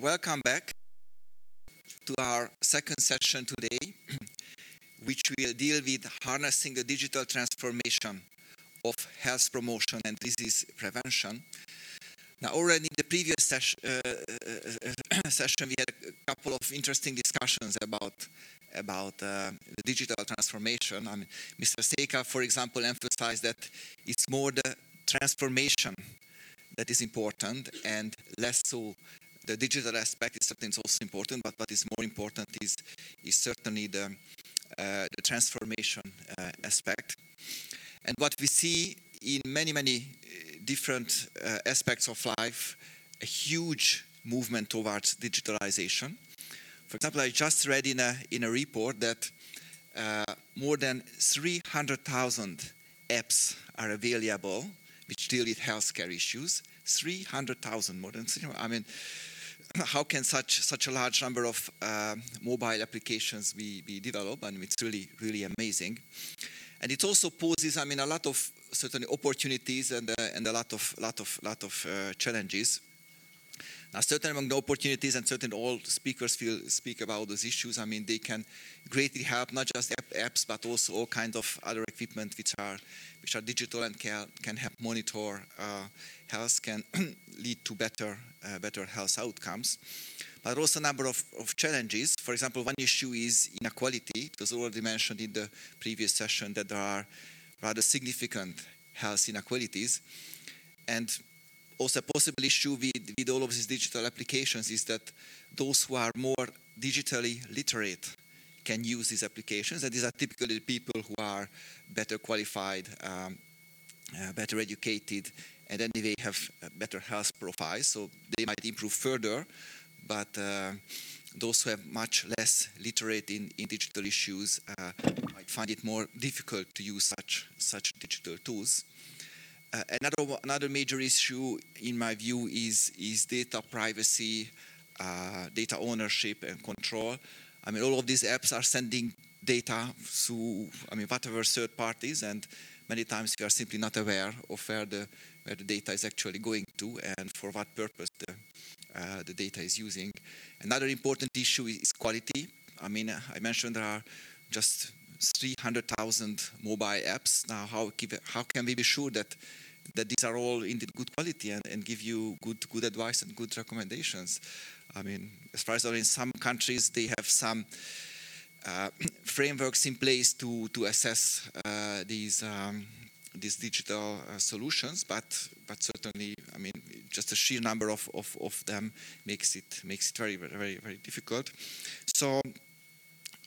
welcome back to our second session today, which will deal with harnessing the digital transformation of health promotion and disease prevention. Now, already in the previous ses- uh, uh, uh session, we had a couple of interesting discussions about about uh, the digital transformation. I mean, Mr. Seika, for example, emphasized that it's more the transformation that is important and less so the digital aspect is certainly also important, but what is more important is, is certainly the, uh, the transformation uh, aspect. And what we see in many, many uh, different aspects of life, a huge movement towards digitalization. For example, I just read in a, in a report that uh, more than 300,000 apps are available which deal with healthcare issues. 300,000 more than, I mean, how can such such a large number of uh, mobile applications be, be developed? And it's really really amazing. And it also poses, I mean, a lot of certainly opportunities and uh, and a lot of lot of lot of uh, challenges. Now, certainly among the opportunities, and certainly all speakers will speak about those issues. I mean, they can greatly help not just apps, but also all kinds of other equipment which are which are digital and can can help monitor uh, health, can lead to better uh, better health outcomes. But also a number of, of challenges. For example, one issue is inequality. It was already mentioned in the previous session that there are rather significant health inequalities. And also a possible issue with, with all of these digital applications is that those who are more digitally literate can use these applications, and these are typically the people who are better qualified, um, uh, better educated, and then they have better health profiles, so they might improve further. But uh, those who have much less literate in, in digital issues uh, might find it more difficult to use such such digital tools. Uh, another, another major issue, in my view, is, is data privacy, uh, data ownership, and control. I mean, all of these apps are sending data to, I mean, whatever third parties, and many times we are simply not aware of where the, where the data is actually going to and for what purpose the, uh, the data is using. Another important issue is quality. I mean, I mentioned there are just 300,000 mobile apps. Now, how, how can we be sure that, that these are all indeed good quality and, and give you good, good advice and good recommendations? I mean, as far as I know, in some countries, they have some uh, frameworks in place to, to assess uh, these, um, these digital uh, solutions, but, but certainly, I mean, just a sheer number of, of, of them makes it, makes it very, very, very difficult. So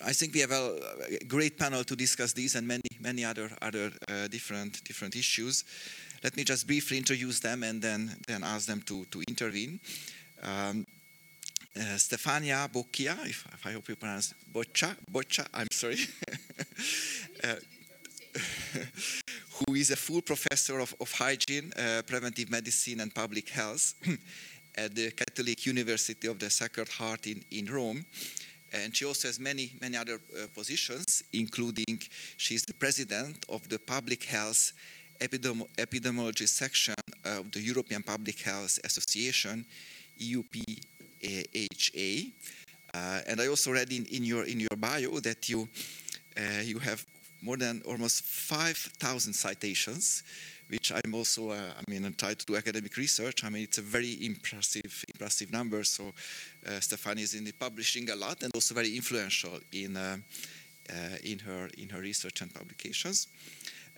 I think we have a, great panel to discuss these and many, many other, other uh, different, different issues. Let me just briefly introduce them and then, then ask them to, to intervene. Um, uh, Stefania Bocchia, if, if, I hope you pronounce Boccia, Boccia, I'm sorry, uh, who is a full professor of, of hygiene, uh, preventive medicine, and public health at the Catholic University of the Sacred Heart in, in Rome. And she also has many, many other uh, positions, including she's the president of the Public Health Epidemi- Epidemiology section of the European Public Health Association, EUPHA. Uh, and I also read in, in, your, in your bio that you, uh, you have more than almost 5,000 citations, which I'm also, uh, I mean, entitled to academic research. I mean, it's a very impressive, impressive number. So, uh, is in the publishing a lot and also very influential in, uh, uh in her in her research and publications.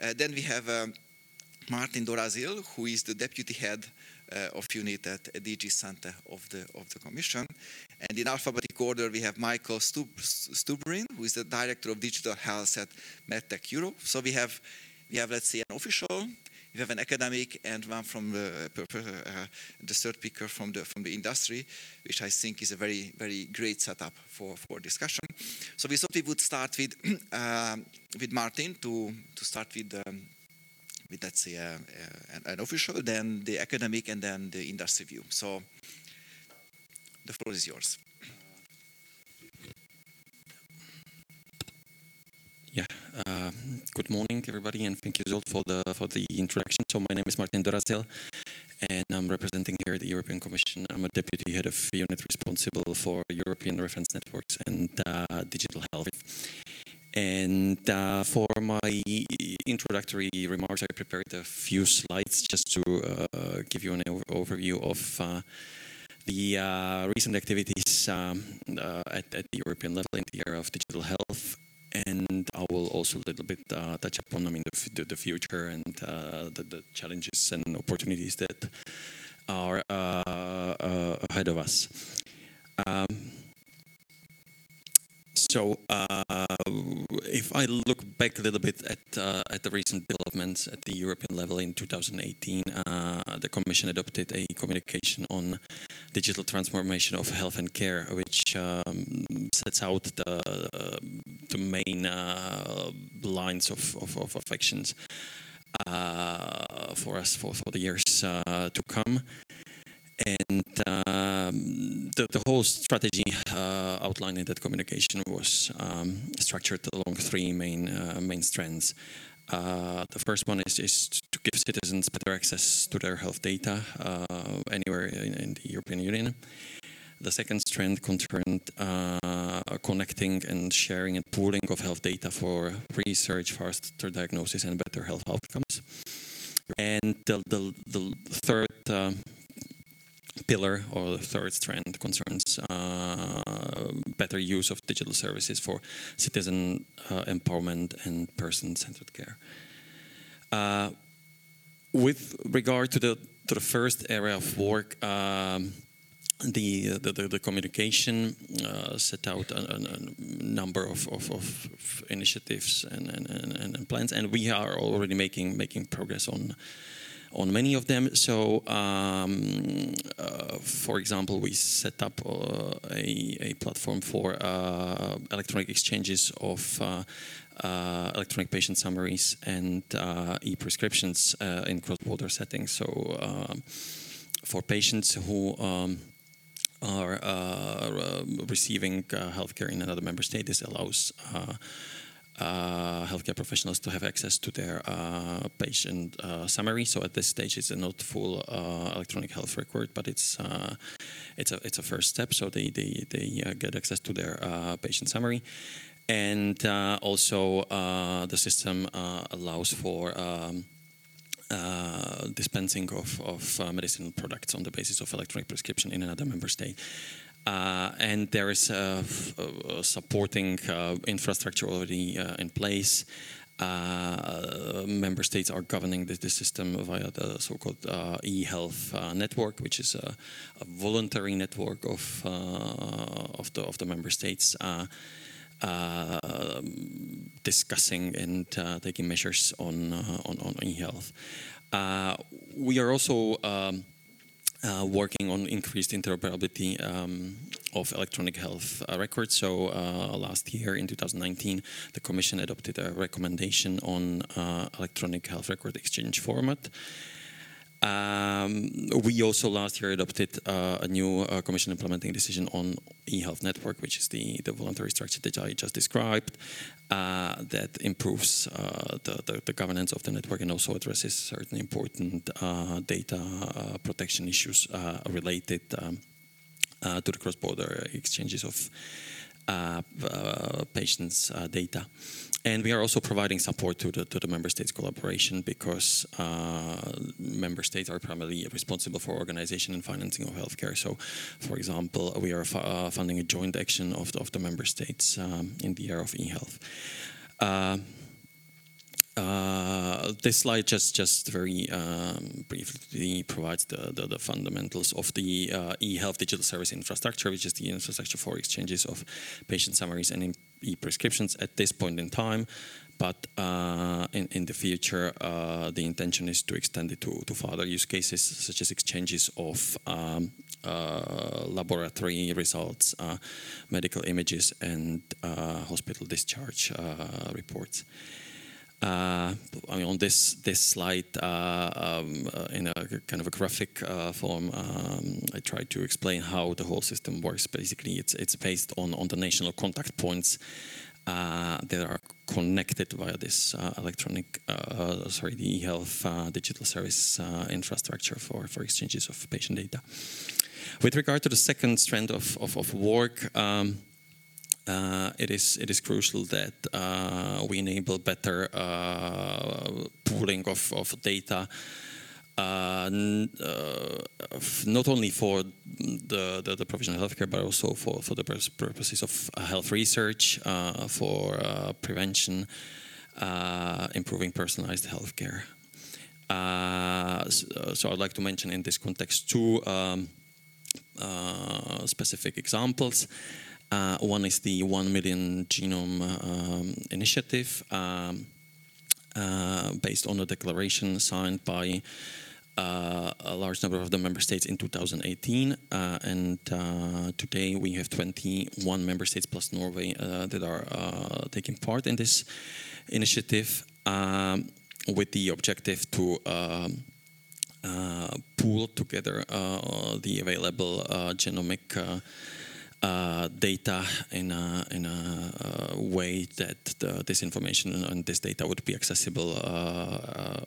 Uh, then we have um, Martin Dorazil, who is the deputy head uh, of unit at DG Sante of the of the Commission. And in alphabetic order, we have Michael Stub- Strübin, who is the director of digital health at MedTech Europe. So we have we have let's say an official we have an academic and one from the, uh, the third speaker from the from the industry, which I think is a very very great setup for for discussion. So we thought we would start with uh, with Martin to to start with. Um, with let's say uh, uh, an, official, then the academic, and then the industry view. So the floor is yours. Yeah. Uh, good morning, everybody, and thank you, Zsolt, for the for the introduction. So my name is Martin Dorazil, and I'm representing here the European Commission. I'm a deputy head of unit responsible for European reference networks and uh, digital health. And uh, for my introductory remarks, I prepared a few slides just to uh, give you an overview of uh, the uh, recent activities um, uh, at, at, the European level in the area of digital health. And I will also a little bit uh, touch upon I mean, the, the future and the, the, challenges and opportunities that are ahead of us. Um, so, uh, if I look back a little bit at uh, at the recent developments at the European level in 2018, uh, the Commission adopted a communication on digital transformation of health and care, which um, sets out the the main lines of, of, of actions uh, for us for, for the years uh, to come. And um, the, the whole strategy uh, outlined in that communication was um, structured along three main uh, main strands. Uh, the first one is, is to give citizens better access to their health data uh, anywhere in, in, the European Union. The second strand concerned uh, connecting and sharing and pooling of health data for research, faster diagnosis, and better health outcomes. And the, the, the third uh, pillar or the third strand concerns uh, better use of digital services for citizen uh, empowerment and person-centered care. Uh, with regard to the to the first area of work, um, the, the, the, the, communication uh, set out a, a number of, of, of, initiatives and, and, and, and, plans, and we are already making making progress on on many of them. So, um, uh, for example, we set up uh, a, a, platform for uh, electronic exchanges of uh, uh, electronic patient summaries and uh, e-prescriptions in cross-border settings. So, um, for patients who um, are receiving healthcare in another member state, this allows uh, healthcare professionals to have access to their uh, patient uh, summary. So at this stage, it's a not full uh, electronic health record, but it's uh, it's a it's a first step. So they they they uh, get access to their patient summary, and also the system allows for. Um, dispensing of, of medicinal products on the basis of electronic prescription in another member state. Uh, and there is a, supporting uh, infrastructure already uh, in place. Uh, member states are governing the, the, system via the so-called uh, e-health uh, network, which is a, a voluntary network of of the of the member states. discussing and taking measures on on, on e-health. we are also um, uh, working on increased interoperability um, of electronic health uh, records. So uh, last year in 2019, the Commission adopted a recommendation on uh, electronic health record exchange format. Um, we also last year adopted uh, a new uh, Commission implementing decision on e-health network, which is the, the voluntary structure that I just described, uh, that improves uh, the, the, the, governance of the network and also addresses certain important uh, data uh, protection issues related um, to the cross-border exchanges of patients' data. And we are also providing support to the, to the member states collaboration because uh, member states are primarily responsible for organization and financing of healthcare. So, for example, we are uh, funding a joint action of the, of the member states um, in the area of e-health. Uh, uh, this slide just just very um, briefly provides the, the, the, fundamentals of the uh, e-health digital service infrastructure, which is the infrastructure for exchanges of patient summaries and e-prescriptions at this point in time. But uh, in, in the future, uh, the intention is to extend it to, to further use cases, such as exchanges of um, uh, laboratory results, uh, medical images, and hospital discharge reports. Uh, I mean, on this this slide, uh, um, uh, in a kind of a graphic form, um, I try to explain how the whole system works. Basically, it's it's based on on the national contact points uh, that are connected via this uh, electronic, uh, sorry, the e-health digital service infrastructure for, for exchanges of patient data. With regard to the second strand of, of, of work, um, uh, it is it is crucial that uh, we enable better uh, pooling of, of data uh, uh, not only for the, the, the, provision of healthcare, but also for, for the purposes of health research, for prevention, improving personalized healthcare. So, so, I'd like to mention in this context two um, specific examples. Uh, one is the 1 million genome um, initiative, um, uh, based on a declaration signed by uh, a large number of the member states in 2018, uh, and uh, today we have 21 member states plus Norway uh, that are taking part in this initiative um, with the objective to um, pool together the available genomic data in a, in a way that the, this information and this data would be accessible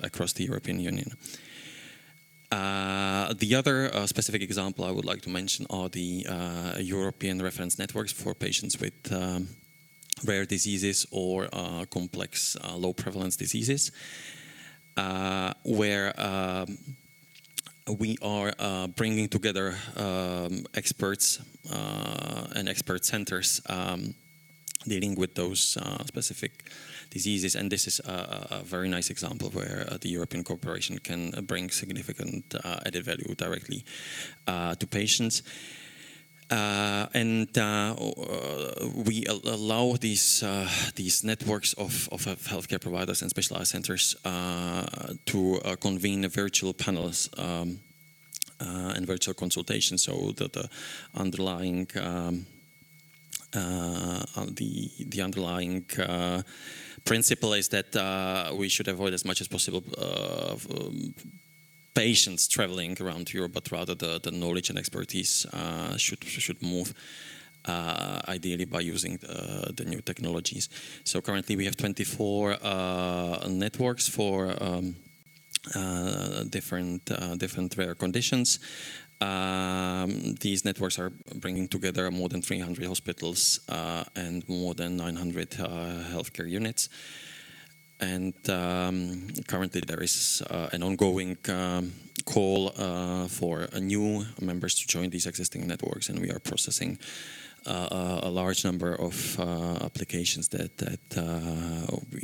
across the European Union. Uh, the other uh, specific example I would like to mention are the uh, European reference networks for patients with um, rare diseases or uh, complex uh, low prevalence diseases, where um, we are bringing together um, experts and expert centers um, dealing with those specific diseases. And this is a, a very nice example where uh, the European cooperation can uh, bring significant uh, added value directly to patients. Uh, and uh, we allow these uh, these networks of, of healthcare providers and specialized centers to convene virtual panels um, and virtual consultations, so that the underlying um, the the underlying principle is that uh, we should avoid as much as possible uh, um, patients traveling around Europe, but rather the, the knowledge and expertise uh, should should move. Uh, ideally by using the, the, new technologies. So currently we have 24 uh, networks for um, uh, different different rare conditions. Um, these networks are bringing together more than 300 hospitals uh, and more than 900 uh, healthcare units. And um, currently, there is uh, an ongoing um, call uh, for new members to join these existing networks, and we are processing uh, a large number of uh, applications that that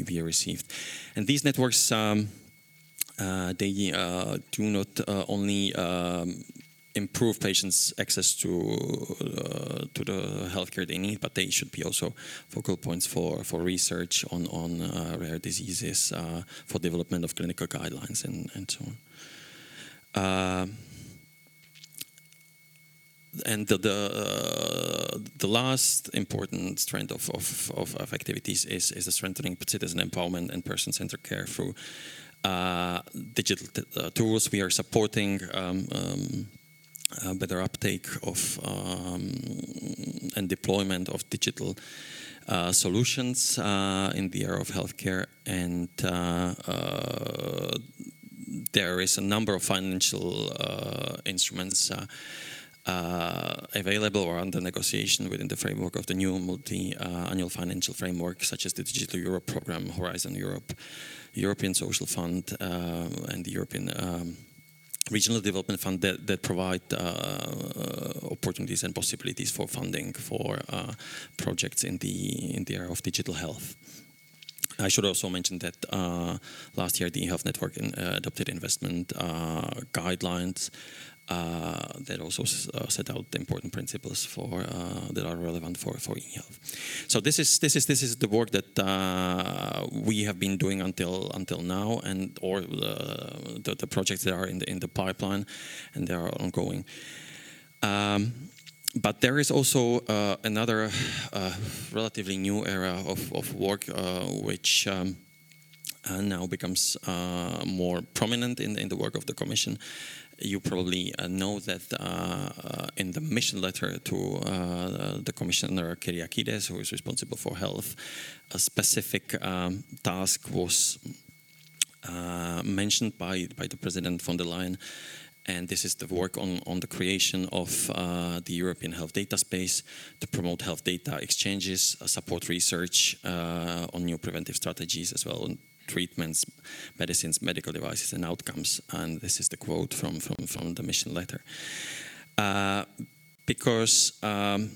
we received. And these networks. Um, uh, they uh, do not uh, only um, improve patients' access to uh, to the healthcare they need, but they should be also focal points for, for research on on uh, rare diseases, uh, for development of clinical guidelines, and and so on. Uh, and the the, uh, the, last important strand of, of, of, of, activities is, is the strengthening citizen empowerment and person-centered care through uh, digital tools. We are supporting um, um, uh, better uptake of um, and deployment of digital uh, solutions uh, in the area of healthcare, and uh, uh, there is a number of financial uh, instruments. available or under negotiation within the framework of the new multi-annual financial framework, such as the Digital Europe program, Horizon Europe, European Social Fund, and the European um, regional development fund that, that provide uh, uh, opportunities and possibilities for funding for uh, projects in the in the area of digital health. I should also mention that uh, last year the Health Network in, uh, adopted investment uh, guidelines uh, that also uh, set out the important principles for uh, that are relevant for for e-health. So this is this is this is the work that we have been doing until until now, and or the, the, the projects that are in the in the pipeline, and they are ongoing. Um, but there is also uh, another uh, relatively new area of, of work uh, which um, now becomes more prominent in, in the work of the Commission, you probably uh, know that uh, uh, in the mission letter to the Commissioner Kyriakides, who is responsible for health, a specific um, task was mentioned by, by the President von der Leyen. And this is the work on, on the creation of uh, the European health data space to promote health data exchanges, uh, support research uh, on new preventive strategies as well, treatments, medicines, medical devices, and outcomes. And this is the quote from, from, from the mission letter. Uh, because um,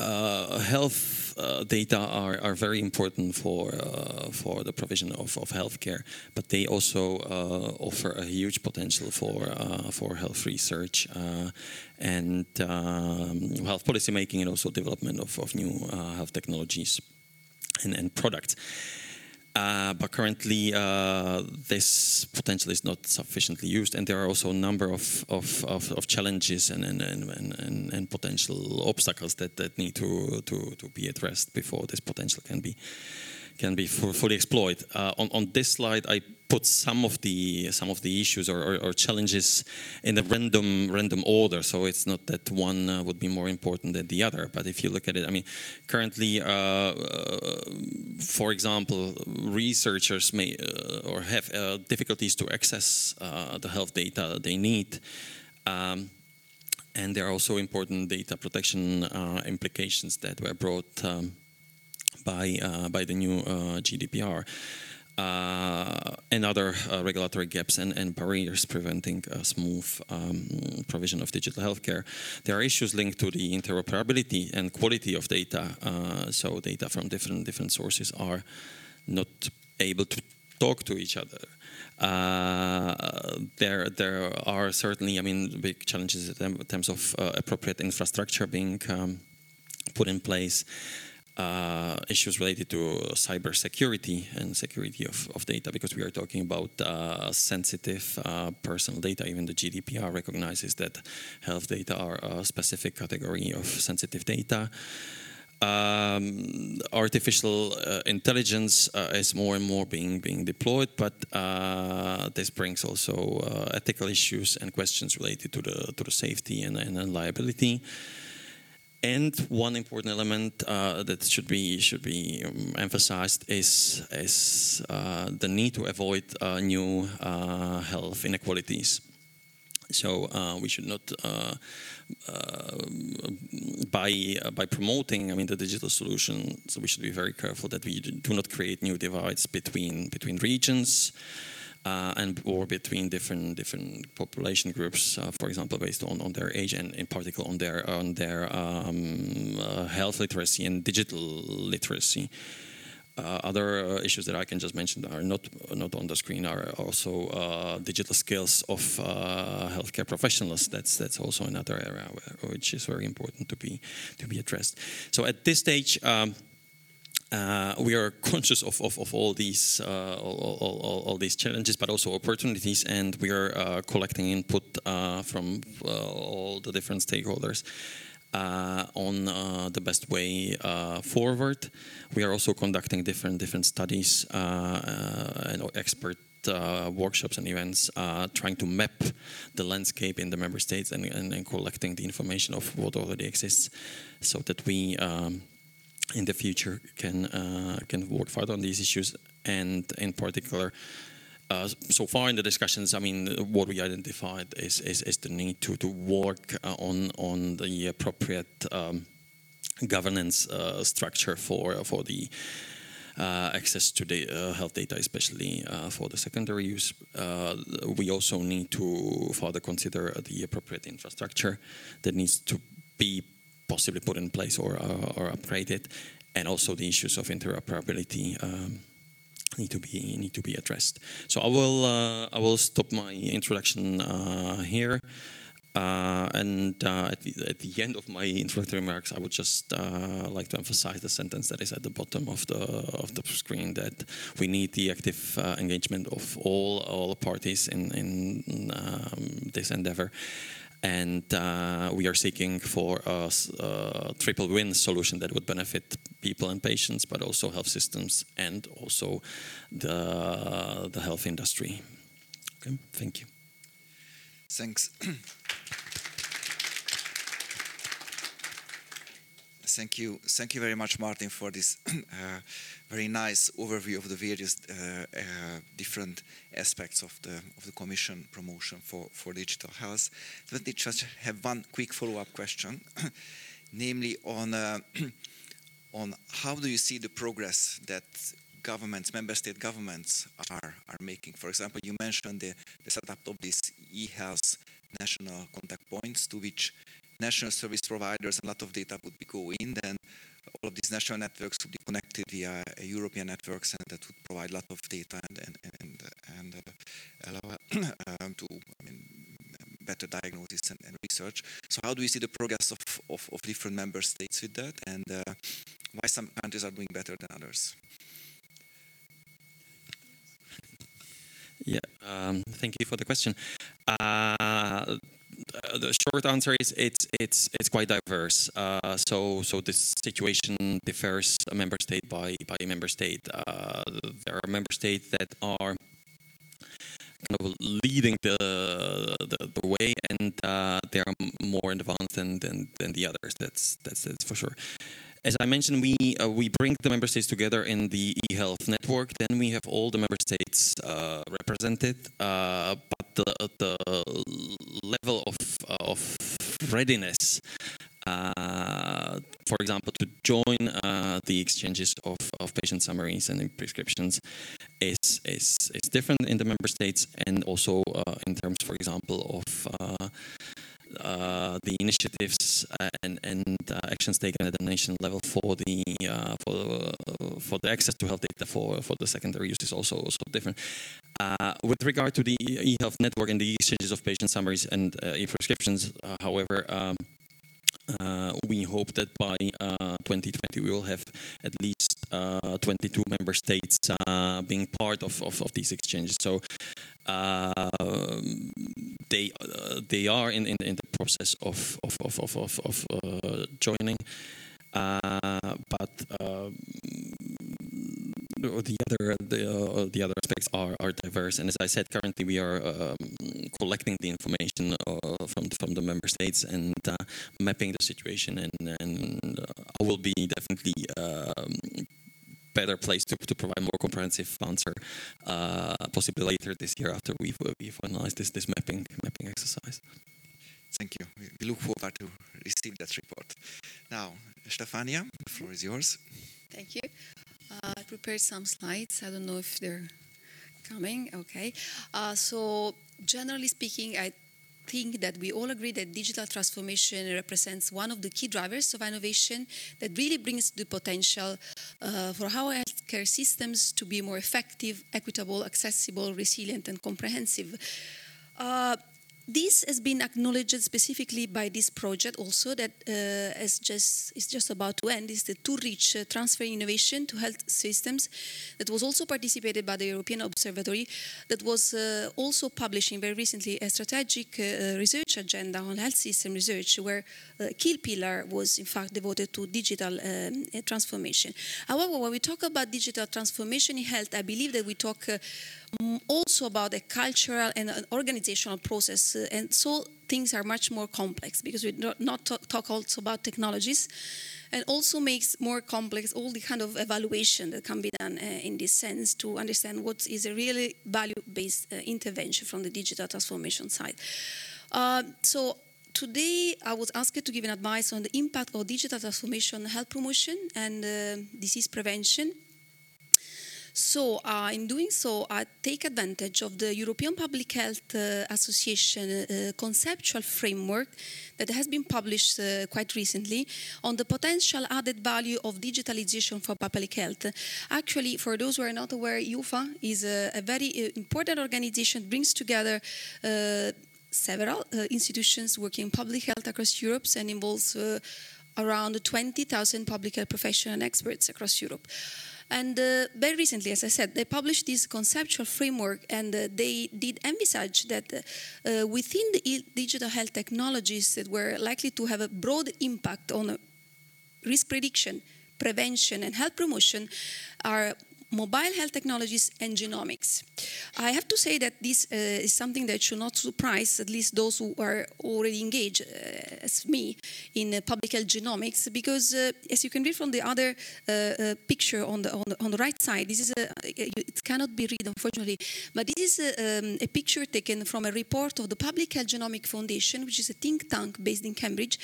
uh, health uh, data are, are very important for uh, for the provision of, of healthcare, but they also uh, offer a huge potential for uh, for health research and um, health policy making and also development of, of new health technologies and, and products. Uh, but currently, uh, this potential is not sufficiently used, and there are also a number of, of, of, of challenges and, and, and, and, potential obstacles that, that need to, to, to be addressed before this potential can be can be fully exploited. Uh, on, on this slide, I put some of the some of the issues or, or, or, challenges in a random random order. So it's not that one uh, would be more important than the other. But if you look at it, I mean, currently, uh, uh for example, researchers may uh, or have uh, difficulties to access the health data they need. Um, and there are also important data protection implications that were brought um, by, uh, by the new uh, GDPR. Uh, and other uh, regulatory gaps and, and barriers preventing a smooth um, provision of digital healthcare. There are issues linked to the interoperability and quality of data. Uh, so data from different different sources are not able to talk to each other. Uh, there, there are certainly, I mean, big challenges in terms of appropriate infrastructure being um, put in place uh, issues related to cybersecurity and security of, of data because we are talking about uh, sensitive uh, personal data. Even the GDPR recognizes that health data are a specific category of sensitive data. Um, artificial uh, intelligence uh, is more and more being being deployed, but uh, this brings also uh, ethical issues and questions related to the to the safety and, and liability. And one important element uh, that should be should be um, emphasized is is uh, the need to avoid uh, new uh, health inequalities. So uh, we should not uh, by by promoting, I mean, the digital solution. So we should be very careful that we do not create new divides between between regions uh, and or between different different population groups, uh, for example, based on, on their age and in particular on their on their um, uh, health literacy and digital literacy. Uh, other uh, issues that I can just mention are not not on the screen are also uh, digital skills of healthcare professionals. That's that's also another area where, which is very important to be to be addressed. So at this stage. Um, uh, we are conscious of, of, of all these uh, all, all, all, these challenges, but also opportunities, and we are uh, collecting input uh, from uh, all the different stakeholders uh, on the best way forward. We are also conducting different different studies and expert uh, workshops and events uh, trying to map the landscape in the member states and, and, and, collecting the information of what already exists so that we um, in the future can uh, can work further on these issues and in particular uh, so far in the discussions, I mean, what we identified is, is, is the need to, to work uh, on on the appropriate um, governance uh, structure for for the uh, access to the uh, health data, especially for the secondary use. we also need to further consider the appropriate infrastructure that needs to be possibly put in place or, uh, or upgraded, and also the issues of interoperability um, need to be need to be addressed. So I will uh, I will stop my introduction uh, here. Uh, and uh, at the, at, the, end of my introductory remarks, I would just uh, like to emphasize the sentence that is at the bottom of the of the screen that we need the active engagement of all all parties in in um, this endeavor and uh, we are seeking for a, a, triple win solution that would benefit people and patients, but also health systems and also the the health industry. Okay, thank you. Thanks. Thank you. Thank you very much, Martin, for this uh, very nice overview of the various uh, uh, different aspects of the of the Commission promotion for, for digital health. Let me just have one quick follow-up question, namely on uh, on how do you see the progress that governments, member state governments are, are making. For example, you mentioned the, the setup of these e-health national contact points to which national service providers a lot of data would be going, then all of these national networks would be connected via European networks and that would provide a lot of data and, and, and, and uh, allow um, to I mean, better diagnosis and, and, research. So how do we see the progress of, of, of different member states with that and uh, why some countries are doing better than others? Yeah, um, thank you for the question. Uh, the short answer is it's it's it's quite diverse. Uh, so so this situation differs member state by by member state. Uh, there are member states that are kind of leading the the, the way, and uh, they are more advanced than, than than the others. That's that's that's for sure. As I mentioned, we uh, we bring the member states together in the e-health network. Then we have all the member states uh, represented, uh, but the the level of of readiness. Uh, for example, to join uh, the exchanges of, of patient summaries and prescriptions is, is is different in the member states, and also uh, in terms, for example, of uh, the initiatives and, and uh, actions taken at the national level for the uh, for uh, for the access to health data for for the secondary use is also also different. Uh, with regard to the e-health network and the exchanges of patient summaries and e-prescriptions, however. Um, uh, we hope that by uh, 2020 we will have at least uh, 22 member states being part of, of, of, these exchanges. So they they are in, in, in, the process of of of of, of, of joining, but the other the, uh, the other aspects are, are diverse. And as I said, currently we are um, collecting the information uh, from from the member states and uh, mapping the situation. And, and I will be definitely um, better place to, to provide more comprehensive answer, uh, possibly later this year after we've, we've finalized this, this mapping mapping exercise. Thank you. We look forward to receive that report. Now, Stefania, the floor is yours. Thank you. Uh, I prepared some slides. I don't know if they're coming. Okay. Uh, so, generally speaking, I think that we all agree that digital transformation represents one of the key drivers of innovation that really brings the potential uh, for our healthcare systems to be more effective, equitable, accessible, resilient, and comprehensive. Uh, this has been acknowledged specifically by this project also that uh, is just is just about to end is the to reach uh, transfer innovation to health systems that was also participated by the European Observatory that was uh, also publishing very recently a strategic uh, research agenda on health system research where a uh, key pillar was in fact devoted to digital um, transformation. However, when we talk about digital transformation in health, I believe that we talk uh, also about a cultural and an organizational process. Uh, and so things are much more complex because we do not talk, also about technologies and also makes more complex all the kind of evaluation that can be done uh, in this sense to understand what is a really value-based uh, intervention from the digital transformation side. Uh, so today I was asked to give an advice on the impact of digital transformation health promotion and uh, disease prevention so, uh, in doing so, I take advantage of the European Public Health uh, Association uh, conceptual framework that has been published uh, quite recently on the potential added value of digitalization for public health. Actually, for those who are not aware, EUPHA is a, a very uh, important organization, brings together uh, several institutions working in public health across Europe and involves around 20,000 public health professionals and experts across Europe. And uh, very recently, as I said, they published this conceptual framework and uh, they did envisage that uh, within the digital health technologies that were likely to have a broad impact on risk prediction, prevention, and health promotion are mobile health technologies and genomics. I have to say that this uh, is something that should not surprise at least those who are already engaged, uh, as me, in uh, public health genomics, because uh, as you can read from the other uh, uh, picture on the, on the, on the right side, this is a, it cannot be read unfortunately, but this is a, um, a picture taken from a report of the Public Health Genomic Foundation, which is a think tank based in Cambridge,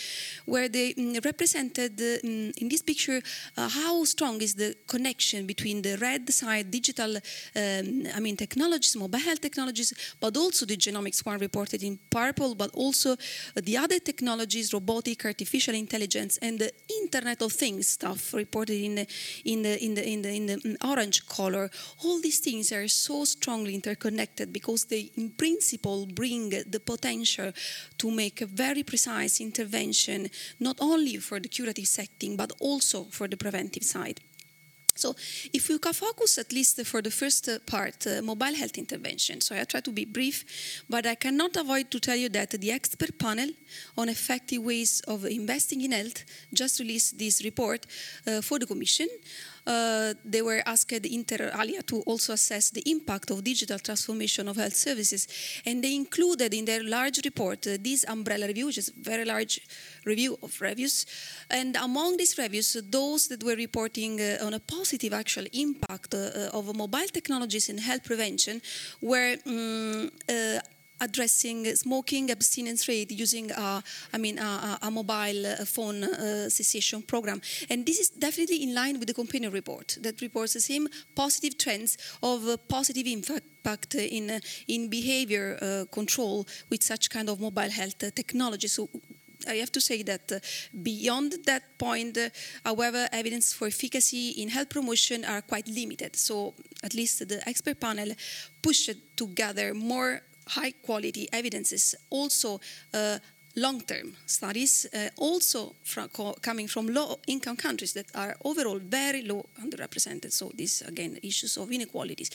where they um, represented um, in this picture how strong is the connection between the red side, digital, um, I mean, technologies, mobile health technologies, but also the genomics one reported in purple, but also the other technologies, robotic, artificial intelligence, and the Internet of Things stuff reported in the, in the, in the, in the, in the mm, orange color. All these things are so strongly interconnected because they, in principle, bring the potential to make a very precise intervention, not only for the curative setting, but also for the preventive side. So if we can focus at least for the first uh, part, uh, mobile health intervention. So I try to be brief, but I cannot avoid to tell you that the expert panel on effective ways of investing in health just released this report uh, for the Commission. Uh, they were asked inter alia to also assess the impact of digital transformation of health services, and they included in their large report uh, this umbrella review, which is a very large review of reviews, and among these reviews, those that were reporting uh, on a positive actual impact uh, of mobile technologies in health prevention were um, addressing smoking abstinence rate using a, I mean, a, a mobile uh, phone uh, cessation program. And this is definitely in line with the companion report that reports the same positive trends of uh, positive impact in, uh, in behavior uh, control with such kind of mobile health uh, technology. So I have to say that uh, beyond that point, uh, however, evidence for efficacy in health promotion are quite limited. So at least the expert panel pushed to gather more high quality evidences, also uh, long term studies, uh, also from coming from low income countries that are overall very low underrepresented. So, these again issues of inequalities.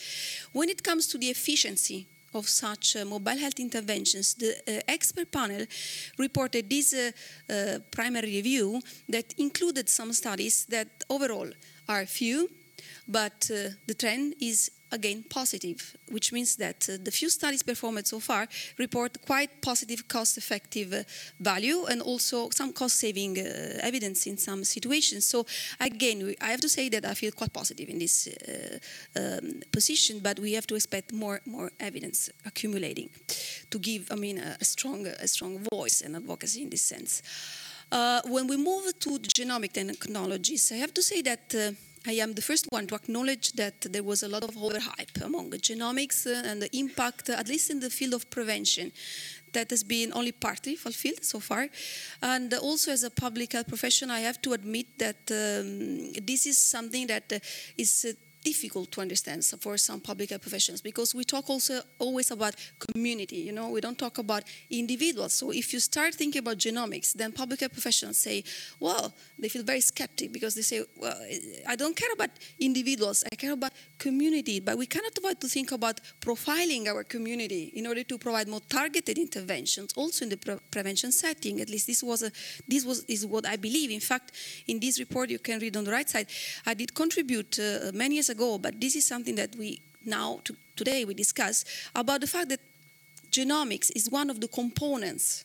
When it comes to the efficiency of such uh, mobile health interventions, the uh, expert panel reported this uh, uh primary review that included some studies that overall are few, but uh, the trend is again positive, which means that uh, the few studies performed so far report quite positive cost-effective uh, value and also some cost-saving uh, evidence in some situations. So again, I have to say that I feel quite positive in this uh, um, position, but we have to expect more more evidence accumulating to give, I mean, a, a strong a strong voice and advocacy in this sense. Uh, when we move to genomic technologies, I have to say that uh, I am the first one to acknowledge that there was a lot of overhype among genomics uh, and the impact, uh, at least in the field of prevention, that has been only partly fulfilled so far. And also, as a public health professional, I have to admit that um, this is something that uh, uh, difficult to understand for some public health professionals because we talk also always about community you know? We don't talk about individuals. So if you start thinking about genomics then public health professionals say well they feel very skeptic because they say well i don't care about individuals i care about community. But we cannot avoid to think about profiling our community in order to provide more targeted interventions also in the pre- prevention setting. At least this was a this was is what i believe. In fact in this report you can read on the right side i did contribute uh, many years ago, but this is something that we now, to, today, we discuss about the fact that genomics is one of the components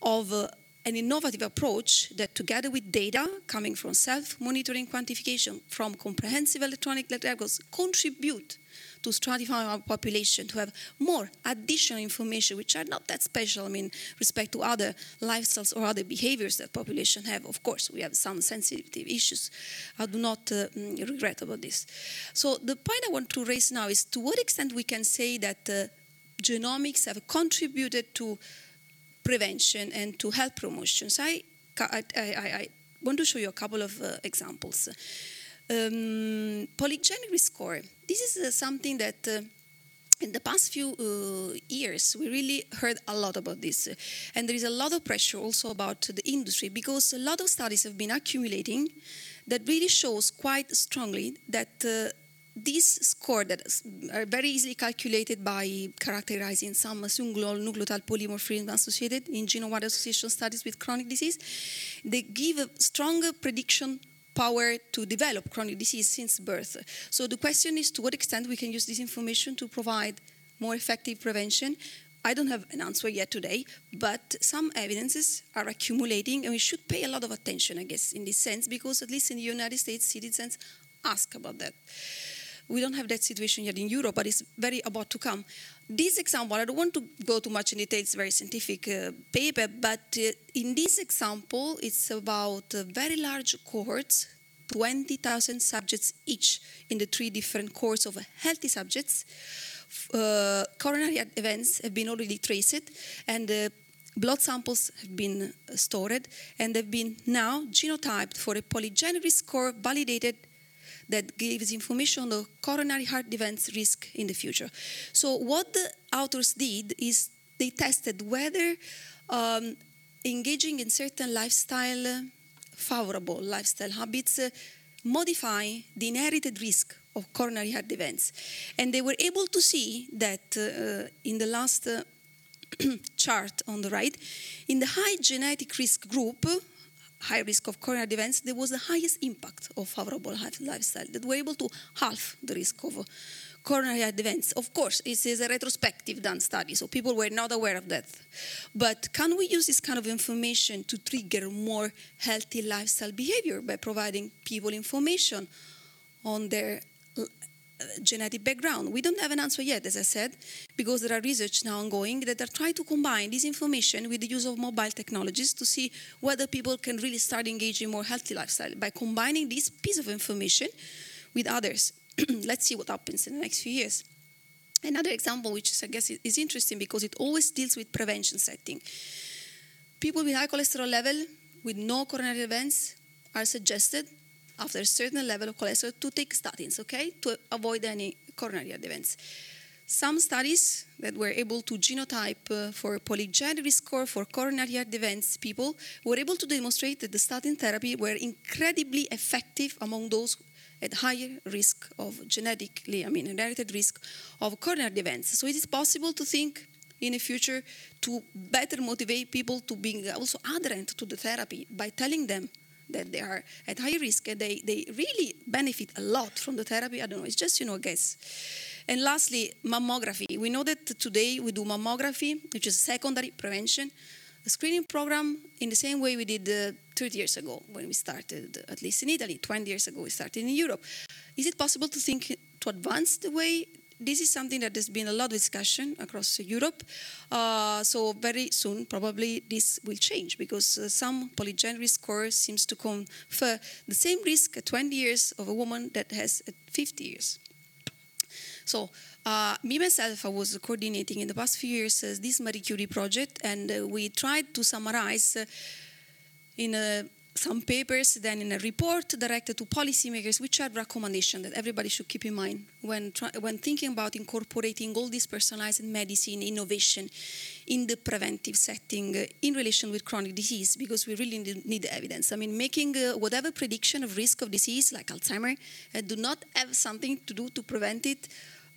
of uh, an innovative approach that, together with data coming from self monitoring quantification from comprehensive electronic records, contribute to stratify our population, to have more additional information, which are not that special, I mean, respect to other lifestyles or other behaviors that population have. Of course, we have some sensitive issues. I do not uh, mm, regret about this. So the point I want to raise now is to what extent we can say that uh, genomics have contributed to prevention and to health promotions. I, I, I, I want to show you a couple of uh, examples. Um, polygenic risk score. This is uh, something that uh, in the past few uh, years, we really heard a lot about this. And there is a lot of pressure also about the industry because a lot of studies have been accumulating that really shows quite strongly that uh, these scores that are very easily calculated by characterizing some single nucleotide polymorphism associated in genome-wide association studies with chronic disease, they give a stronger prediction power to develop chronic disease since birth. So the question is to what extent we can use this information to provide more effective prevention. I don't have an answer yet today, but some evidences are accumulating, and we should pay a lot of attention, I guess, in this sense, because at least in the United States, citizens ask about that. We don't have that situation yet in Europe, but it's very about to come. This example, I don't want to go too much in detail, it's a very scientific uh, paper, but uh, in this example, it's about uh, very large cohorts, 20,000 subjects each in the three different cohorts of healthy subjects. Uh, coronary events have been already traced, and uh, blood samples have been stored, and they've been now genotyped for a polygenic score validated that gives information on the coronary heart events risk in the future. So what the authors did is they tested whether um, engaging in certain lifestyle, uh, favorable lifestyle habits, uh, modify the inherited risk of coronary heart events. And they were able to see that uh, in the last uh, chart on the right, in the high genetic risk group, high risk of coronary events, there was the highest impact of favorable lifestyle that were able to halve the risk of uh, coronary events. Of course, it is a retrospective done study, so people were not aware of that. But can we use this kind of information to trigger more healthy lifestyle behavior by providing people information on their genetic background. We don't have an answer yet, as I said, because there are research now ongoing that are trying to combine this information with the use of mobile technologies to see whether people can really start engaging more healthy lifestyle by combining this piece of information with others. Let's see what happens in the next few years. Another example, which I guess is interesting because it always deals with prevention setting. People with high cholesterol level with no coronary events are suggested after a certain level of cholesterol to take statins, okay, to avoid any coronary events. Some studies that were able to genotype uh, for polygenic risk score for coronary heart events people were able to demonstrate that the statin therapy were incredibly effective among those at higher risk of genetically, I mean, inherited risk of coronary events. So it is possible to think in the future to better motivate people to being also adherent to the therapy by telling them that they are at high risk and they, they really benefit a lot from the therapy. I don't know, it's just, you know, a guess. And lastly, mammography. We know that today we do mammography, which is secondary prevention, a screening program in the same way we did uh, 30 years ago when we started, at least in Italy, 20 years ago we started in Europe. Is it possible to think to advance the way this is something that there's been a lot of discussion across Europe. Uh, so very soon, probably this will change because uh, some polygenic score seems to confer the same risk at 20 years of a woman that has at 50 years. So uh, me myself, I was coordinating in the past few years uh, this Marie Curie project, and uh, we tried to summarize uh, in a some papers, then in a report directed to policymakers, which are recommendations that everybody should keep in mind when, when thinking about incorporating all this personalized medicine innovation in the preventive setting uh, in relation with chronic disease, because we really need, need evidence. I mean, making uh, whatever prediction of risk of disease, like Alzheimer, uh, do not have something to do to prevent it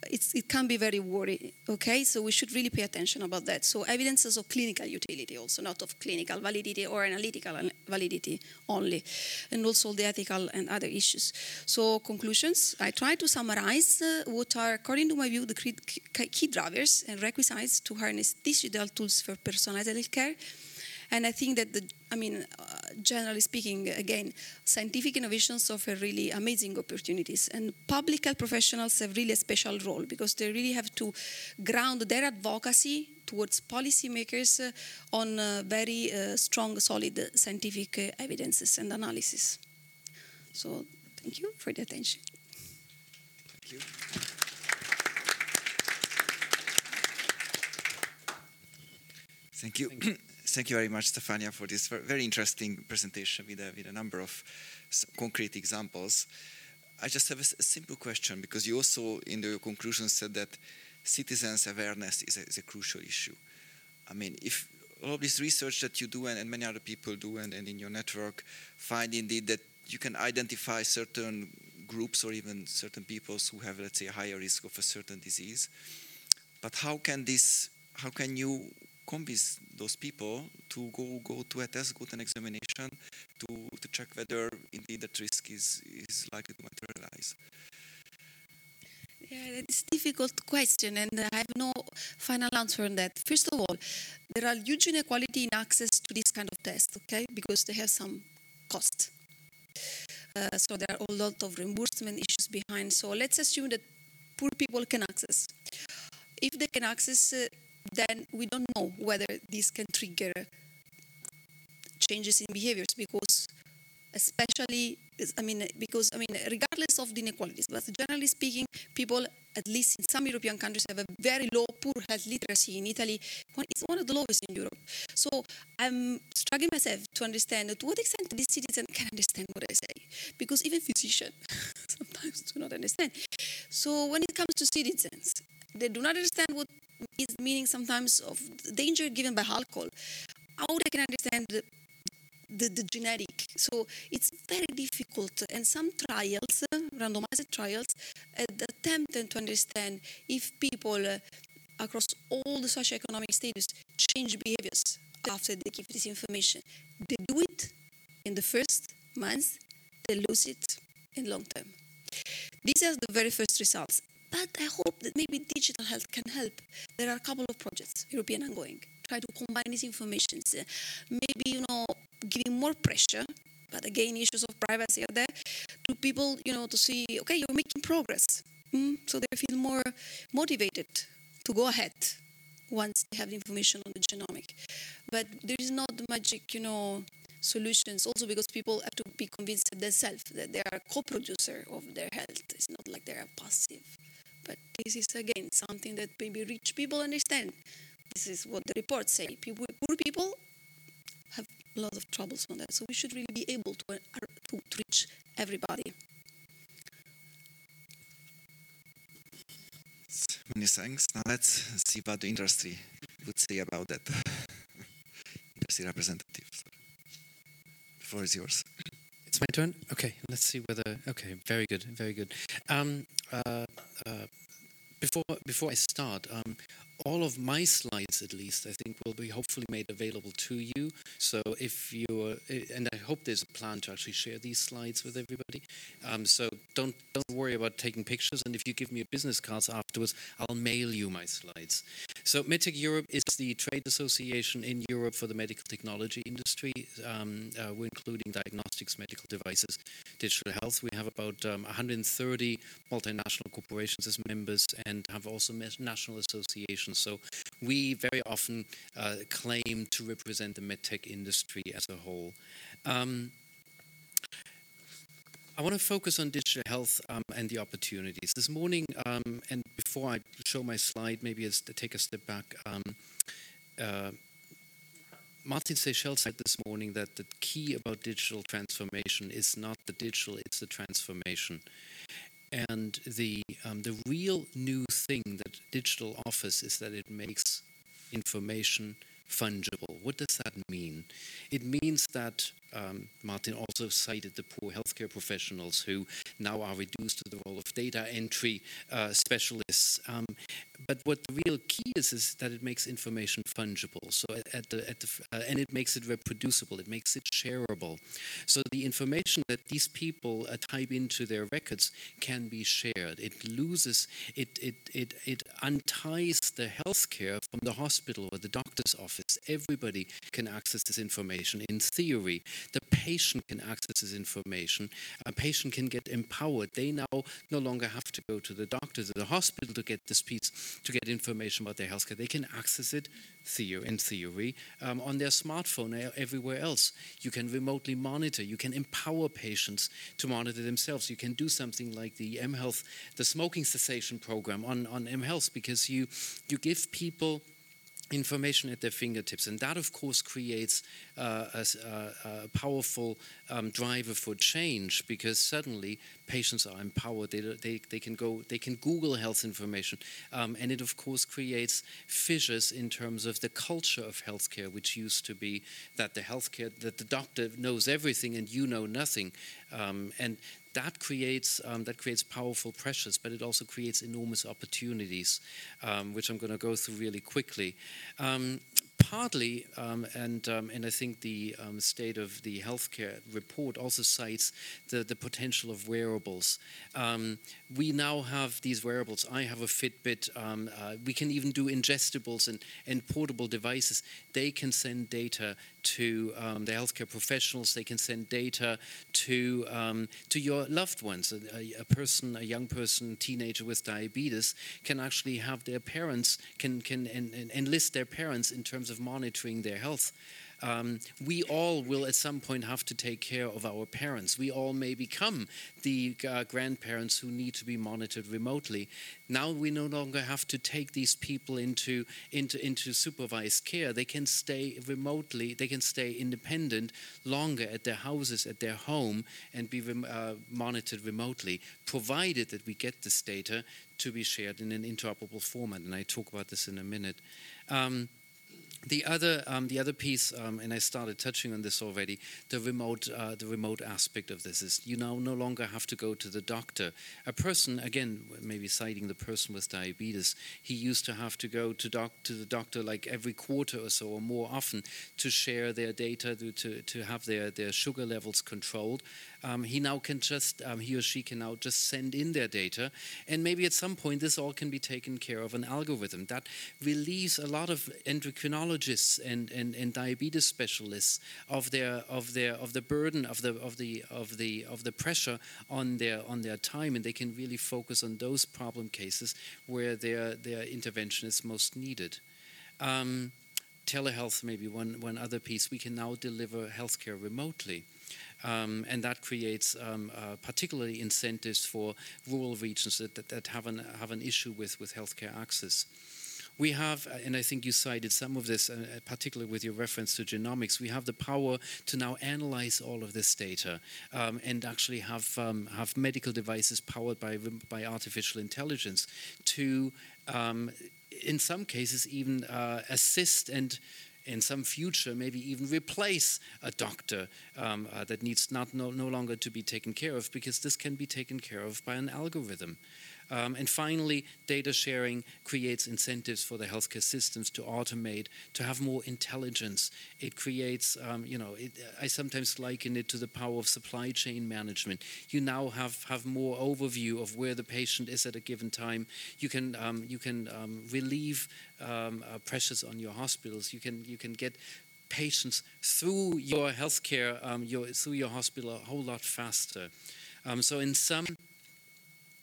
it can be very worrying. Okay, so we should really pay attention about that. So evidences of clinical utility, also not of clinical validity or analytical validity only, and also the ethical and other issues. So conclusions. I try to summarize uh, what are, according to my view, the key drivers and requisites to harness digital tools for personalized healthcare. And I think that the, I mean, uh, generally speaking, again, scientific innovations offer really amazing opportunities. And public health professionals have really a special role because they really have to ground their advocacy towards policymakers uh, on uh, very uh, strong, solid scientific uh, evidences and analysis. So, thank you for the attention. Thank you. Thank you. Thank you. Thank you very much, Stefania, for this very interesting presentation with a, with a number of concrete examples. I just have a, a simple question because you also, in the conclusion, said that citizens' awareness is a, is a, crucial issue. I mean, if all this research that you do and, and many other people do and, and in your network find indeed that you can identify certain groups or even certain peoples who have, let's say, a higher risk of a certain disease, but how can this, how can you convince those people to go go to a test, go to an examination, to, to check whether indeed that risk is, is likely to materialize? Yeah, that's a difficult question, and I have no final answer on that. First of all, there are huge inequality in access to this kind of test, okay, because they have some cost. Uh, so there are a lot of reimbursement issues behind. So let's assume that poor people can access. If they can access, uh, then we don't know whether this can trigger changes in behaviors because especially i mean because i mean regardless of the inequalities but generally speaking people at least in some european countries have a very low poor health literacy in italy it's one of the lowest in europe. So i'm struggling myself to understand to what extent this citizen can understand what i say because even physicians sometimes do not understand. So when it comes to citizens they do not understand what is meaning sometimes of danger given by alcohol how they can understand the the, the genetic. So it's very difficult. And some trials, randomized trials, uh, attempt to understand if people uh, across all the socioeconomic status change behaviors after they give this information. They do it in the first month, they lose it in long term. These are the very first results. But I hope that maybe digital health can help. There are a couple of projects, European ongoing, try to combine these informations. maybe, you know, giving more pressure, but again, issues of privacy are there, to people, you know, to see, okay, you're making progress. Mm? So they feel more motivated to go ahead once they have the information on the genomic. But there is not the magic, you know, solutions also because people have to be convinced themselves that they are co-producer of their health. It's not like they are passive. But this is again something that maybe rich people understand. This is what the reports say. People, poor people have a lot of troubles on that. So we should really be able to, uh, to, to reach everybody. Many thanks. Now let's see what the industry would say about that. industry representative. The floor is yours. It's my turn. Okay, let's see whether. Okay, very good, very good. Um, uh, uh, before before I start, um, all of my slides, at least, I think, will be hopefully made available to you. So if you're, and I hope there's a plan to actually share these slides with everybody. Um, so don't don't worry about taking pictures. And if you give me a business cards afterwards, I'll mail you my slides. So MedTech Europe is the trade association in Europe for the medical technology industry. Um, uh, we're including diagnostics, medical devices, digital health. We have about um, 130 multinational corporations as members and have also national associations. So we very often uh, claim to represent the medtech industry as a whole. Um, I want to focus on digital health um, and the opportunities. This morning, um, and before I show my slide, maybe I'll take a step back. Um, uh, Martin Seychell said this morning that the key about digital transformation is not the digital, it's the transformation. And the, um, the real new thing that digital offers is that it makes information fungible. What does that mean? It means that um, Martin also cited the poor healthcare professionals who now are reduced to the role of data entry uh, specialists. Um, but what the real key is is that it makes information fungible. So at the, at the uh, and it makes it reproducible. It makes it shareable. So the information that these people uh, type into their records can be shared. It loses. It it it it unties the healthcare from the hospital or the doctor's office. Everybody can access this information in theory the patient can access this information. A patient can get empowered. They now no longer have to go to the doctor, to the hospital to get this piece, to get information about their healthcare. They can access it theory, in theory um, on their smartphone everywhere else. You can remotely monitor. You can empower patients to monitor themselves. You can do something like the mHealth, the smoking cessation program on, on mHealth because you, you give people information at their fingertips. And that, of course, creates uh, a, a, powerful um, driver for change because suddenly patients are empowered. They, they, they can go, they can Google health information. Um, and it, of course, creates fissures in terms of the culture of healthcare, which used to be that the healthcare, that the doctor knows everything and you know nothing. Um, and that creates um, that creates powerful pressures, but it also creates enormous opportunities, um, which I'm going to go through really quickly. Um, partly, um, and um, and I think the um, state of the healthcare report also cites the, the potential of wearables. We now have these wearables. I have a Fitbit. Uh, we can even do ingestibles and, and portable devices. They can send data to um, the healthcare professionals. They can send data to um, to your loved ones. A, a, person, a young person, teenager with diabetes, can actually have their parents can can en- en- enlist their parents in terms of monitoring their health. Um, we all will at some point have to take care of our parents. We all may become the uh, grandparents who need to be monitored remotely. Now we no longer have to take these people into, into, into supervised care. They can stay remotely, they can stay independent longer at their houses, at their home, and be rem- uh, monitored remotely, provided that we get this data to be shared in an interoperable format. And I talk about this in a minute. Um, the other, um, the other piece, um, and I started touching on this already, the remote, uh, the remote aspect of this is you now no longer have to go to the doctor. A person, again, maybe citing the person with diabetes, he used to have to go to, doc, to the doctor like every quarter or so or more often to share their data, to, to, have their, their sugar levels controlled. Um, he now can just, um, he or she can now just send in their data, and maybe at some point this all can be taken care of an algorithm that relieves a lot of endocrinologists and, and, and diabetes specialists of their of their of the burden of the of the of the of the pressure on their on their time, and they can really focus on those problem cases where their their intervention is most needed. Um, telehealth, maybe one one other piece. We can now deliver healthcare remotely. Um, and that creates um, uh, particularly incentives for rural regions that, that, that, have, an, have an issue with, with healthcare access. We have, uh, and I think you cited some of this, uh, particularly with your reference to genomics, we have the power to now analyze all of this data um, and actually have, um, have medical devices powered by, by artificial intelligence to, um, in some cases, even uh, assist and in some future maybe even replace a doctor um, uh, that needs not no, no longer to be taken care of because this can be taken care of by an algorithm. Um, and finally, data sharing creates incentives for the healthcare systems to automate, to have more intelligence. It creates, um, you know, it, I sometimes liken it to the power of supply chain management. You now have, have more overview of where the patient is at a given time. You can, um, you can um, relieve um, uh, pressures on your hospitals. You can, you can get patients through your healthcare, um, your, through your hospital a whole lot faster. Um, so in some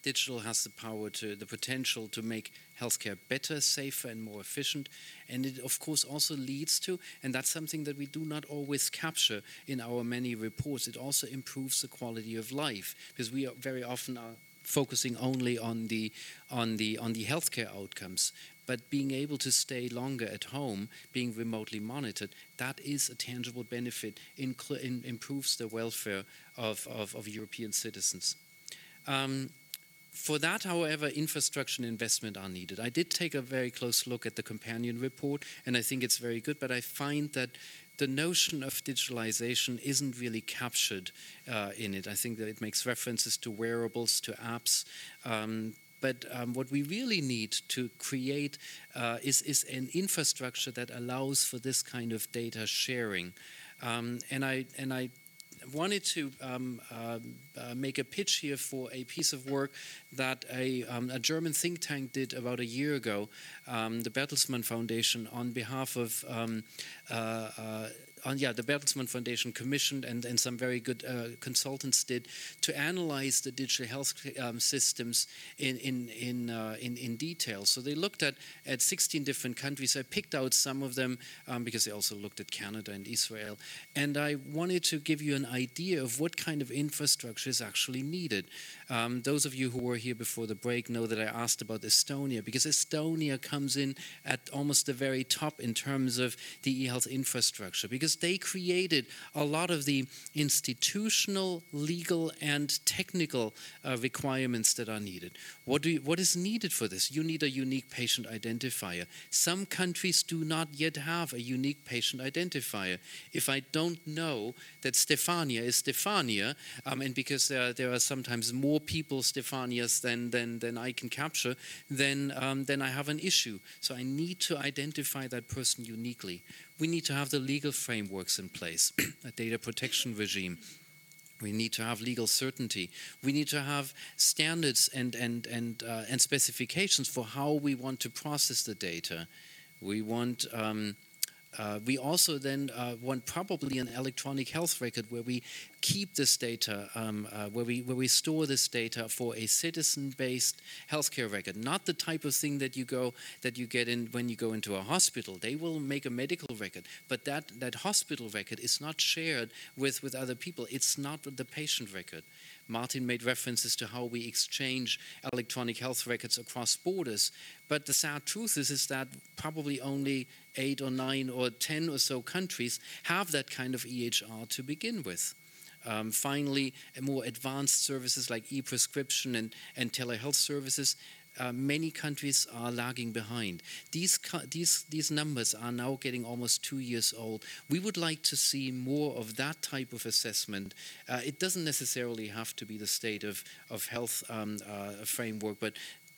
digital has the power to the potential to make healthcare better, safer, and more efficient. And it, of course, also leads to, and that's something that we do not always capture in our many reports, it also improves the quality of life because we very often are focusing only on the on the on the healthcare outcomes but being able to stay longer at home being remotely monitored that is a tangible benefit in, in improves the welfare of, of, of european citizens um, for that, however, infrastructure and investment are needed. I did take a very close look at the companion report, and I think it's very good, but I find that the notion of digitalization isn't really captured uh, in it. I think that it makes references to wearables, to apps. Um, but um, what we really need to create uh, is, is an infrastructure that allows for this kind of data sharing. Um, and I and I wanted to um, uh, uh, make a pitch here for a piece of work that a, um, a German think tank did about a year ago, um, the Bertelsmann Foundation, on behalf of um, uh, uh, yeah, the Bertelsmann Foundation commissioned and, and some very good uh, consultants did to analyze the digital health um, systems in in in, uh, in, in detail. So they looked at at 16 different countries. I picked out some of them um, because they also looked at Canada and Israel, and I wanted to give you an idea of what kind of infrastructure is actually needed. Um, those of you who were here before the break know that I asked about Estonia because Estonia comes in at almost the very top in terms of the e-health infrastructure because because they created a lot of the institutional, legal, and technical uh, requirements that are needed. What, do you, what is needed for this? You need a unique patient identifier. Some countries do not yet have a unique patient identifier. If I don't know that Stefania is Stefania, um, and because there, there are sometimes more people Stefanias than, than, than I can capture, then, um, then I have an issue. So I need to identify that person uniquely. We need to have the legal frameworks in place, a data protection regime. We need to have legal certainty. We need to have standards and, and, and, uh, and specifications for how we want to process the data. We want um, uh, we also then uh, want probably an electronic health record where we keep this data, um, uh, where we where we store this data for a citizen-based healthcare record, not the type of thing that you go that you get in when you go into a hospital. They will make a medical record, but that that hospital record is not shared with with other people. It's not the patient record. Martin made references to how we exchange electronic health records across borders. But the sad truth is, is that probably only eight or nine or ten or so countries have that kind of EHR to begin with. Um, finally, more advanced services like e-prescription and, and telehealth services uh, many countries are lagging behind. These, these, these numbers are now getting almost two years old. We would like to see more of that type of assessment. Uh, it doesn't necessarily have to be the state of, of health um, uh, framework, but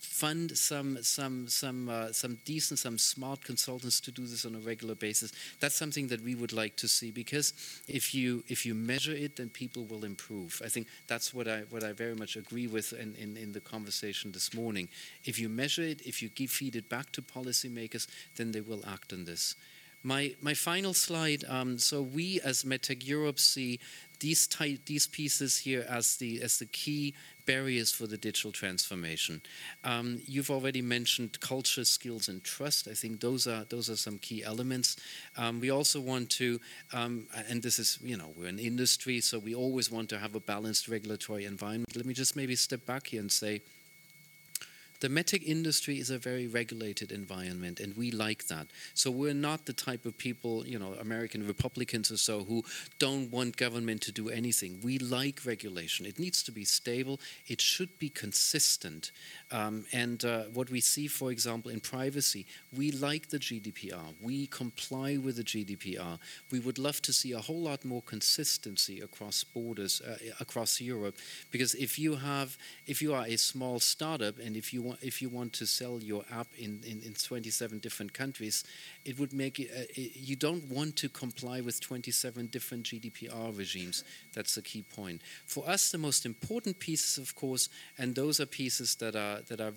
fund some some some uh, some decent some smart consultants to do this on a regular basis. That's something that we would like to see because if you if you measure it then people will improve. I think that's what i what i very much agree with in, in, in the conversation this morning. If you measure it if you give feed it back to policymakers then they will act on this. My, my final slide. Um, so we as MedTech Europe see these type, these pieces here as the as the key barriers for the digital transformation. Um, you've already mentioned culture, skills, and trust. I think those are those are some key elements. Um, we also want to, um, and this is you know we're an industry, so we always want to have a balanced regulatory environment. Let me just maybe step back here and say the medtech industry is a very regulated environment, and we like that. So we're not the type of people, you know, American Republicans or so, who don't want government to do anything. We like regulation. It needs to be stable. It should be consistent. Um, and uh, what we see, for example, in privacy, we like the GDPR. We comply with the GDPR. We would love to see a whole lot more consistency across borders, uh, across Europe, because if you have, if you are a small startup and if you want, if you want to sell your app in, in, in 27 different countries, it would make it, uh, it, you don't want to comply with 27 different GDPR regimes. That's the key point. For us, the most important pieces, of course, and those are pieces that are that are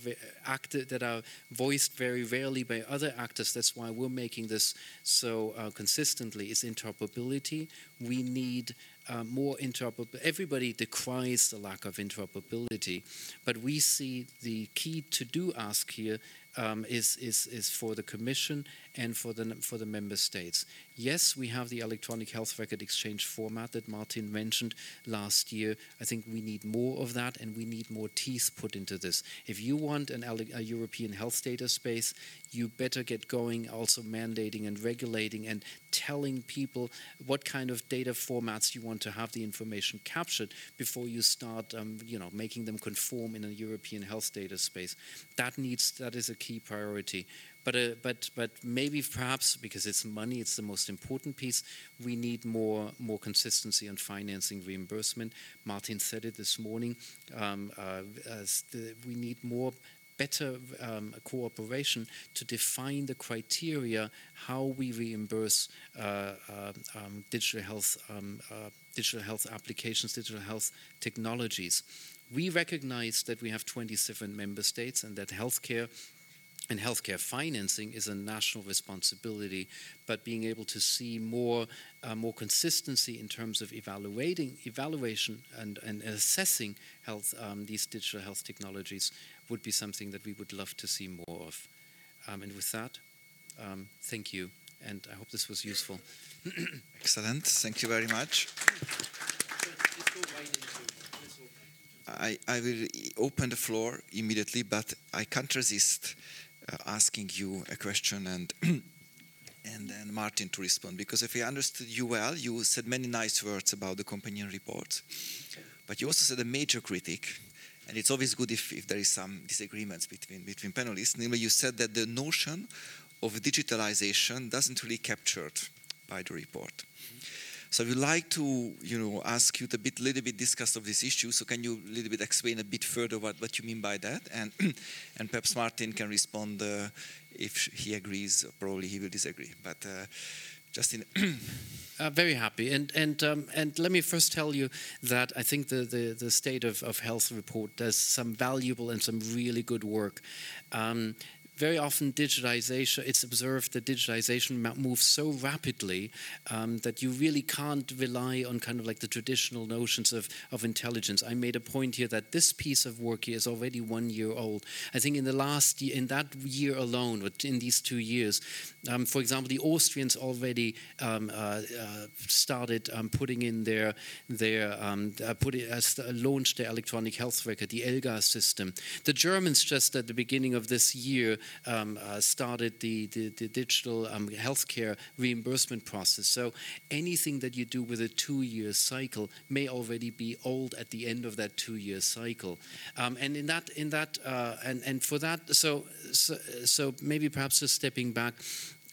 acted that are voiced very rarely by other actors. That's why we're making this so uh, consistently. Is interoperability. We need uh, more interoperability. Everybody decries the lack of interoperability, but we see the key to do ask here um, is, is, is for the Commission and for the, for the member states. Yes, we have the electronic health record exchange format that Martin mentioned last year. I think we need more of that and we need more teeth put into this. If you want an, a European health data space, you better get going also mandating and regulating and telling people what kind of data formats you want to have the information captured before you start um, you know making them conform in a European health data space that needs that is a key priority but, uh, but, but maybe perhaps because it's money, it's the most important piece. We need more, more consistency on financing reimbursement. Martin said it this morning. Um, uh, the, we need more better um, cooperation to define the criteria how we reimburse uh, uh, um, digital health um, uh, digital health applications, digital health technologies. We recognize that we have 27 member states and that healthcare and healthcare financing is a national responsibility, but being able to see more, uh, more consistency in terms of evaluating, evaluation and, and assessing health, um, these digital health technologies would be something that we would love to see more of. Um, and with that, um, thank you, and I hope this was useful. Excellent, thank you very much. I, I will open the floor immediately, but I can't resist Uh, asking you a question and and then Martin to respond. Because if I understood you well, you said many nice words about the companion report, but you also said a major critic, and it's always good if, if there is some disagreements between, between panelists. Namely, you said that the notion of digitalization doesn't really captured by the report. So I would like to, you know, ask you to bit, little bit discuss of this issue. So can you a little bit explain a bit further what, what you mean by that? And and perhaps Martin can respond uh, if he agrees. Probably he will disagree. But uh, just in. uh, very happy, and and um, and let me first tell you that I think the the, the state of, of health report does some valuable and some really good work. Um, very often digitization, it's observed that digitization moves so rapidly um, that you really can't rely on kind of like the traditional notions of, of intelligence. I made a point here that this piece of work here is already one year old. I think in the last year, in that year alone, in these two years, um, for example, the Austrians already um, uh, uh, started um, putting in their, their um, uh, put it, uh, launched their electronic health record, the ELGA system. The Germans just at the beginning of this year um, uh, started the, the, the digital um, healthcare reimbursement process. So anything that you do with a two-year cycle may already be old at the end of that two-year cycle. Um, and in that, in that, uh, and and for that, so, so so maybe perhaps just stepping back.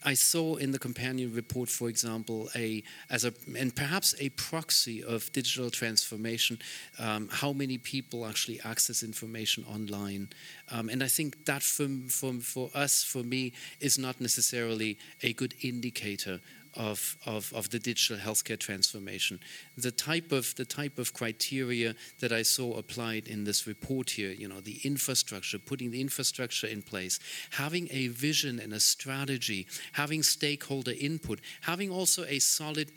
I saw in the companion report, for example, a as a and perhaps a proxy of digital transformation, um, how many people actually access information online, um, and I think that for, for for us, for me, is not necessarily a good indicator of, of, of, the digital healthcare transformation. The type of the type of criteria that I saw applied in this report here, you know, the infrastructure, putting the infrastructure in place, having a vision and a strategy, having stakeholder input, having also a solid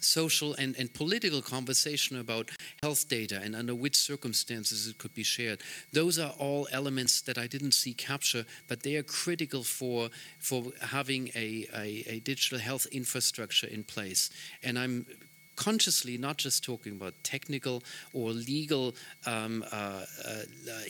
social and, and political conversation about health data and under which circumstances it could be shared. Those are all elements that I didn't see capture, but they are critical for, for having a, a, a digital health infrastructure in place. And I'm consciously not just talking about technical or legal um, uh, uh,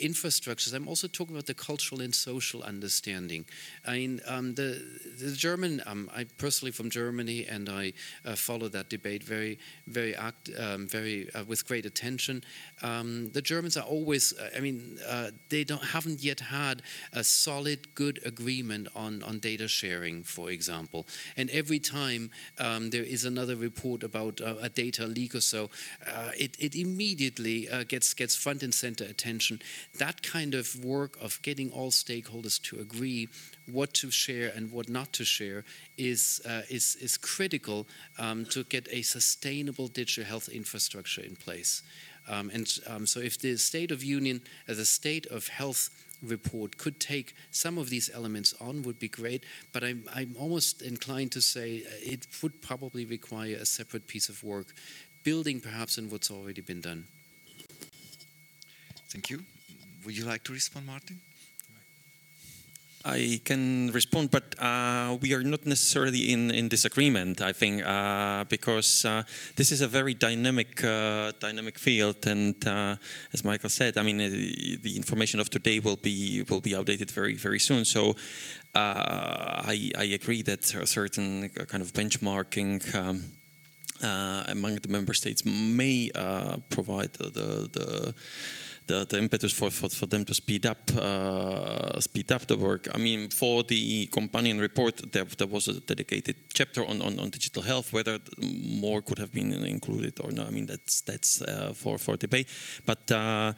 infrastructures. I'm also talking about the cultural and social understanding. I mean, um, the the German. Um, I personally from Germany, and I uh, follow that debate very, very act, um, very uh, with great attention. Um, the Germans are always. Uh, I mean, uh, they don't haven't yet had a solid, good agreement on on data sharing, for example. And every time um, there is another report about a data leak or so, uh, it, it immediately uh, gets gets front and center attention. That kind of work of getting all stakeholders to agree what to share and what not to share is uh, is is critical um, to get a sustainable digital health infrastructure in place. Um, and um, so, if the State of Union, uh, the state of health report could take some of these elements on would be great, but I'm, I'm almost inclined to say uh, it would probably require a separate piece of work, building perhaps on what's already been done. Thank you. Would you like to respond, Martin? I can respond, but uh, we are not necessarily in, in disagreement. I think uh, because uh, this is a very dynamic uh, dynamic field, and uh, as Michael said, I mean uh, the information of today will be will be outdated very very soon. So I I agree that a certain kind of benchmarking. Um, among the member states may provide the, the, the the, impetus for, for, for them to speed up uh, speed up the work. I mean, for the companion report, there, there was a dedicated chapter on, on, on, digital health. Whether more could have been included or not, I mean, that's that's uh, for for debate. But uh,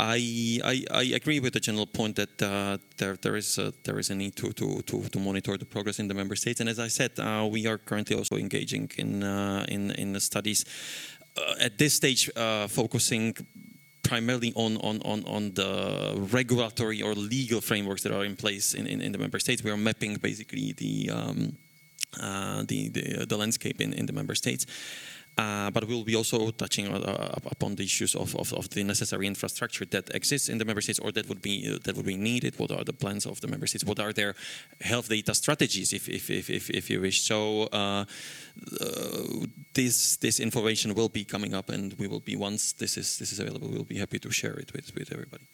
I, I, I, agree with the general point that uh, there, there, is a, there is a need to, to, to, to, monitor the progress in the member states. And as I said, uh, we are currently also engaging in, uh, in, in the studies. Uh, at this stage, uh, focusing primarily on, on, on, on the regulatory or legal frameworks that are in place in, in, in the member states. We are mapping basically the, um, uh, the, the, the, landscape in, in the member states. Uh, but we'll be also touching uh, upon the issues of, of, of, the necessary infrastructure that exists in the member states or that would be uh, that would be needed. What are the plans of the member states? What are their health data strategies, if if if, if, if you wish? So uh, uh, this this information will be coming up, and we will be once this is this is available, we'll be happy to share it with with everybody.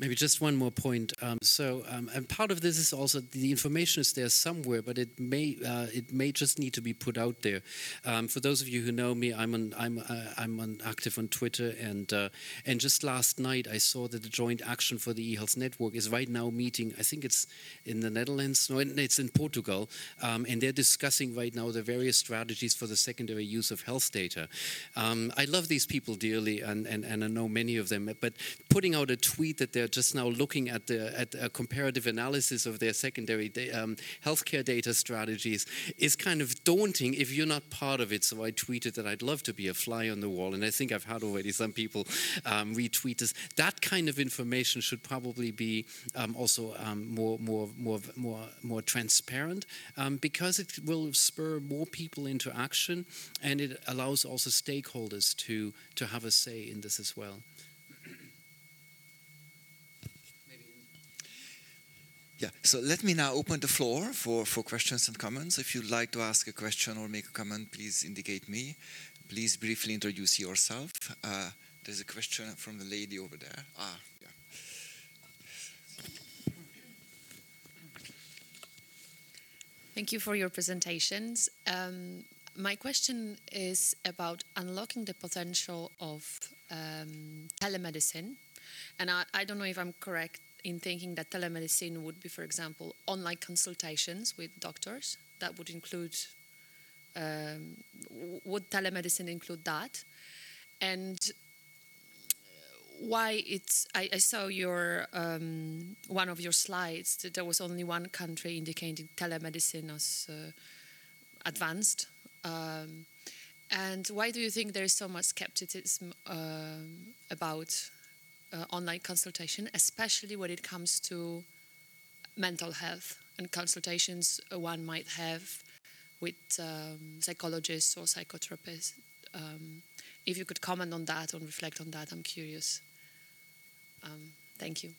Maybe just one more point. Um, so, um, and part of this is also the information is there somewhere, but it may uh, it may just need to be put out there. Um, for those of you who know me, I'm on I'm uh, I'm on active on Twitter, and uh, and just last night I saw that the Joint Action for the eHealth Network is right now meeting. I think it's in the Netherlands. No, it's in Portugal, um, and they're discussing right now the various strategies for the secondary use of health data. Um, I love these people dearly, and, and and I know many of them, but putting out a tweet that they're they're just now looking at the at a comparative analysis of their secondary um, healthcare data strategies is kind of daunting if you're not part of it. So I tweeted that I'd love to be a fly on the wall, and I think I've had already some people um, retweet this. That kind of information should probably be um, also um, more more more more more transparent um, because it will spur more people into action, and it allows also stakeholders to to have a say in this as well. Yeah, so let me now open the floor for, for questions and comments. If you'd like to ask a question or make a comment, please indicate me. Please briefly introduce yourself. Uh, there's a question from the lady over there. Ah, yeah. Thank you for your presentations. Um, my question is about unlocking the potential of um, telemedicine. And I, I don't know if I'm correct in thinking that telemedicine would be, for example, online consultations with doctors. That would include, um, would telemedicine include that? And why it's, I, I saw your, um, one of your slides, that there was only one country indicating telemedicine as uh, advanced. Um, and why do you think there is so much skepticism um, about uh, online consultation, especially when it comes to mental health and consultations one might have with um, psychologists or psychotherapists. Um, if you could comment on that or reflect on that, I'm curious. Um, thank you.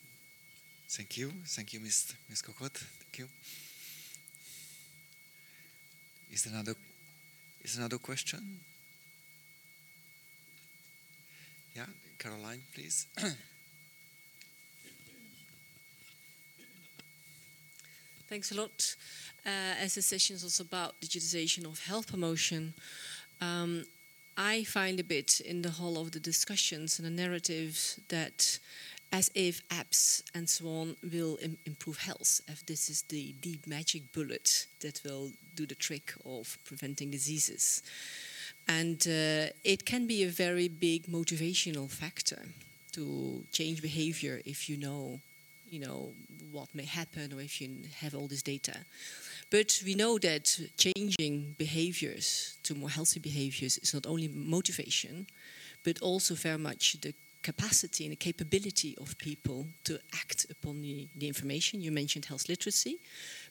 Thank you. Thank you, Ms. Ms. Kokot. Thank you. Is there another, is there another question? Yeah, Caroline, please. Thanks a lot. Uh, as the session also about digitization of health promotion, um, I find a bit in the whole of the discussions and the narratives that as if apps and so on will Im improve health, if this is the deep magic bullet that will do the trick of preventing diseases. And uh, it can be a very big motivational factor to change behavior if you know, you know, what may happen or if you have all this data. But we know that changing behaviors to more healthy behaviors is not only motivation, but also very much the capacity and the capability of people to act upon the, the information. You mentioned health literacy,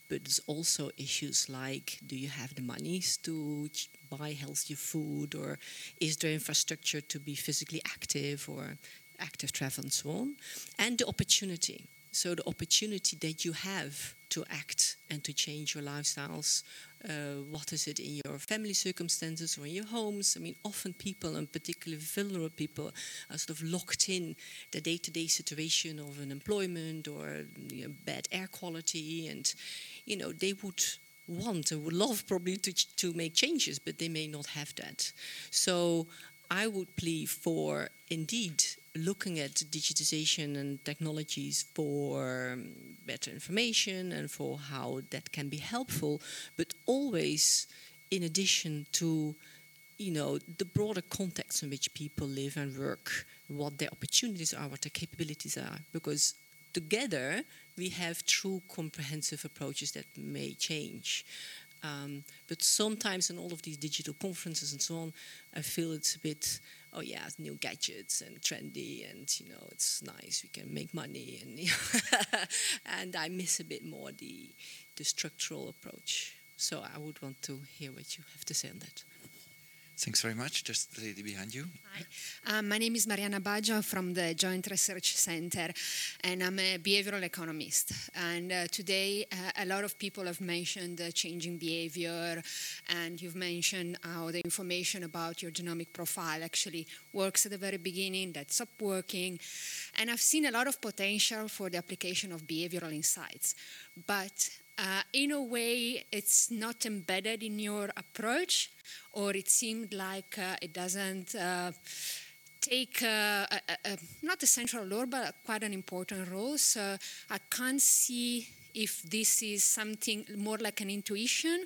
but there's also issues like do you have the monies to buy healthier food or is there infrastructure to be physically active or active travel and so on? And the opportunity. So the opportunity that you have to act and to change your lifestyles uh, what is it in your family circumstances or in your homes? I mean often people and particularly vulnerable people are sort of locked in the day-to-day situation of an employment or you know, bad air quality and you know they would want and would love probably to, to make changes, but they may not have that. So I would plead for indeed looking at digitization and technologies for um, better information and for how that can be helpful, but always in addition to you know the broader context in which people live and work, what their opportunities are, what their capabilities are, because together we have true comprehensive approaches that may change. Um, but sometimes in all of these digital conferences and so on, I feel it's a bit, oh yeah, new gadgets and trendy, and you know, it's nice. We can make money, and and I miss a bit more the the structural approach. So I would want to hear what you have to say on that. Thanks very much. Just the lady behind you. Hi, um, my name is Mariana Baggio from the Joint Research Center, and I'm a behavioral economist. And uh, today, uh, a lot of people have mentioned uh, changing behavior, and you've mentioned how the information about your genomic profile actually works at the very beginning, that stopped working. And I've seen a lot of potential for the application of behavioral insights. But uh, in a way, it's not embedded in your approach, or it seemed like uh, it doesn't uh, take uh, a, a, not a central role, but quite an important role. So I can't see if this is something more like an intuition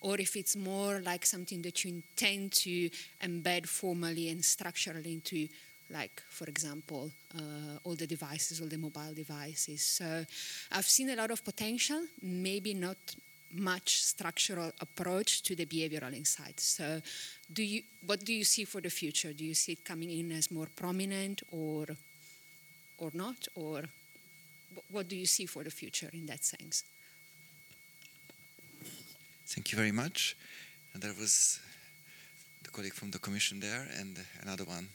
or if it's more like something that you intend to embed formally and structurally into like, for example, uh, all the devices, all the mobile devices. So I've seen a lot of potential, maybe not much structural approach to the behavioral insights. So, do you, what do you see for the future? Do you see it coming in as more prominent or, or not? Or what do you see for the future in that sense? Thank you very much. And there was the colleague from the Commission there, and another one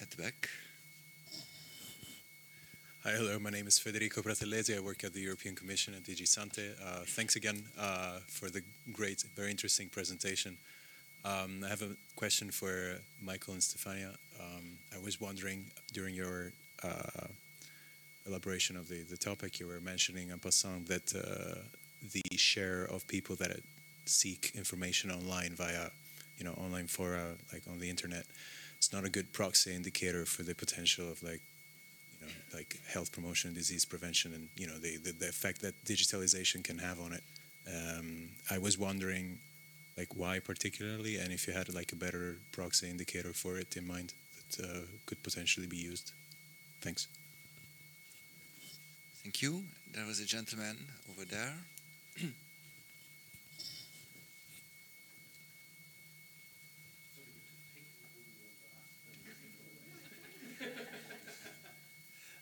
at the back. Hi, hello. My name is Federico Pratellesi. I work at the European Commission at DG Sante. Uh, thanks again uh, for the great, very interesting presentation. Um, I have a question for Michael and Stefania. Um, I was wondering during your uh, elaboration of the, the topic, you were mentioning en passant that uh, the share of people that seek information online via, you know, online fora, like on the internet, it's not a good proxy indicator for the potential of like you know like health promotion disease prevention and you know the, the, the effect that digitalization can have on it. Um, i was wondering like why particularly and if you had like a better proxy indicator for it in mind that uh, could potentially be used? Thanks. Thank you. There was a gentleman over there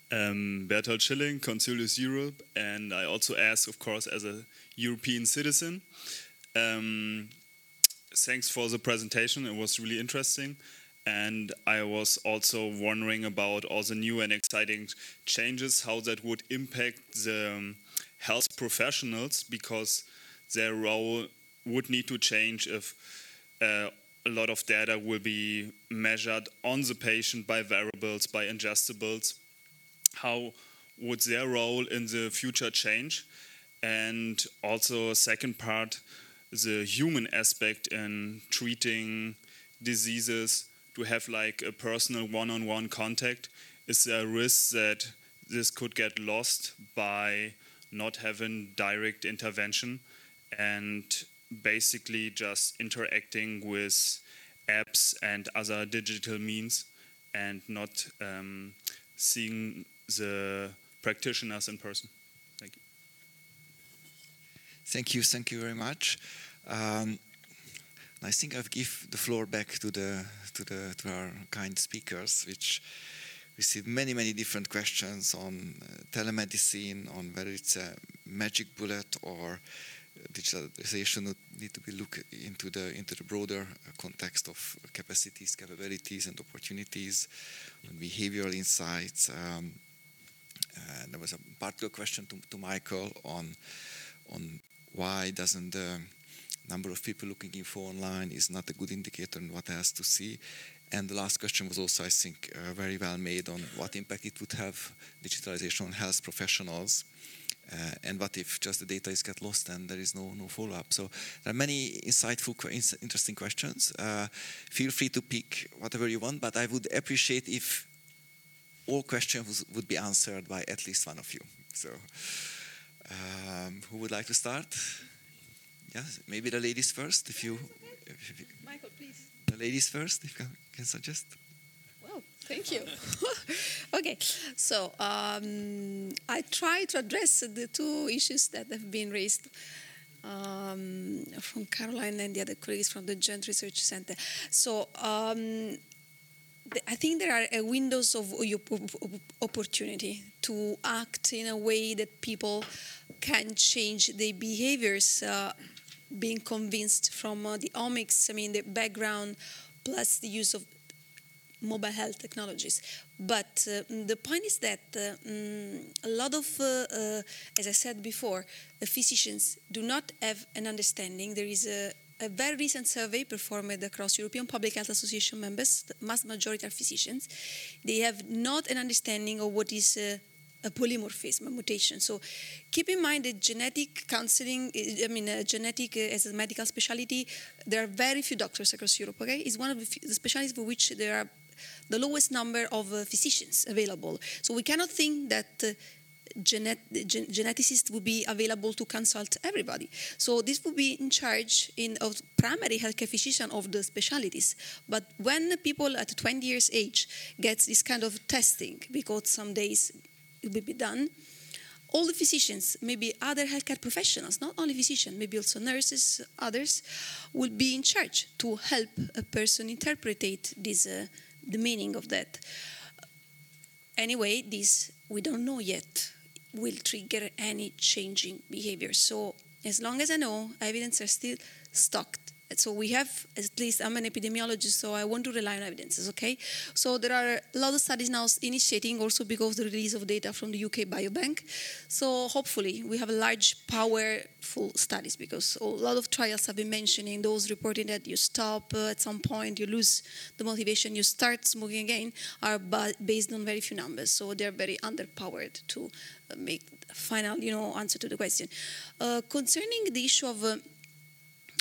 Um, Bertolt Schilling, Consilius Europe, and I also ask, of course, as a European citizen. Um, thanks for the presentation, it was really interesting. And I was also wondering about all the new and exciting changes, how that would impact the um, health professionals, because their role would need to change if uh, a lot of data will be measured on the patient by wearables, by ingestibles how would their role in the future change? And also, second part, the human aspect in treating diseases to have like a personal one-on-one contact. Is there a risk that this could get lost by not having direct intervention and basically just interacting with apps and other digital means and not um, seeing the practitioners in person. Thank you. Thank you. Thank you very much. Um, I think I'll give the floor back to the to the to our kind speakers, which received many many different questions on uh, telemedicine, on whether it's a magic bullet or digitalization would need to be looked into the into the broader context of capacities, capabilities, and opportunities, and behavioral insights. Um, uh, there was a particular question to, to Michael on on why doesn't the number of people looking for online is not a good indicator on what else to see. And the last question was also, I think, uh, very well made on what impact it would have digitalization on health professionals. Uh, and what if just the data is get lost and there is no no follow up? So there are many insightful, interesting questions. Uh, feel free to pick whatever you want, but I would appreciate if all questions would be answered by at least one of you. So, um, who would like to start? Yes, maybe the ladies first, if you. If you Michael, please. The ladies first, if you can suggest. Well, thank you. okay, so um, I try to address the two issues that have been raised. Um, from Caroline and the other colleagues from the Joint Research Center. So um, I think there are windows of opportunity to act in a way that people can change their behaviors uh, being convinced from uh, the omics, I mean, the background plus the use of mobile health technologies. But uh, the point is that uh, mm, a lot of, uh, uh, as I said before, physicians do not have an understanding. There is a, a very recent survey performed across European Public Health Association members, the vast majority are physicians. They have not an understanding of what is a polymorphism, a mutation. So keep in mind that genetic counseling, I mean, uh, genetic uh, as a medical specialty, there are very few doctors across Europe, okay? It's one of the, few, the specialties for which there are the lowest number of uh, physicians available. So we cannot think that uh, genet- gen- geneticists would be available to consult everybody. So this would be in charge in of primary healthcare physician of the specialties. But when people at 20 years age get this kind of testing, because some days it will be done, all the physicians, maybe other healthcare professionals, not only physicians, maybe also nurses, others, will be in charge to help a person interpret this, uh, the meaning of that. Anyway, this we don't know yet will trigger any changing behavior. So as long as I know, evidence are still stocked. So we have, at least I'm an epidemiologist, so I want to rely on evidences, okay? So there are a lot of studies now initiating also because of the release of data from the UK Biobank. So hopefully we have a large, powerful studies because a lot of trials have been mentioning those reporting that you stop uh, at some point, you lose the motivation, you start smoking again, are based on very few numbers. So they're very underpowered to uh, make final, you know, answer to the question. Uh, concerning the issue of uh,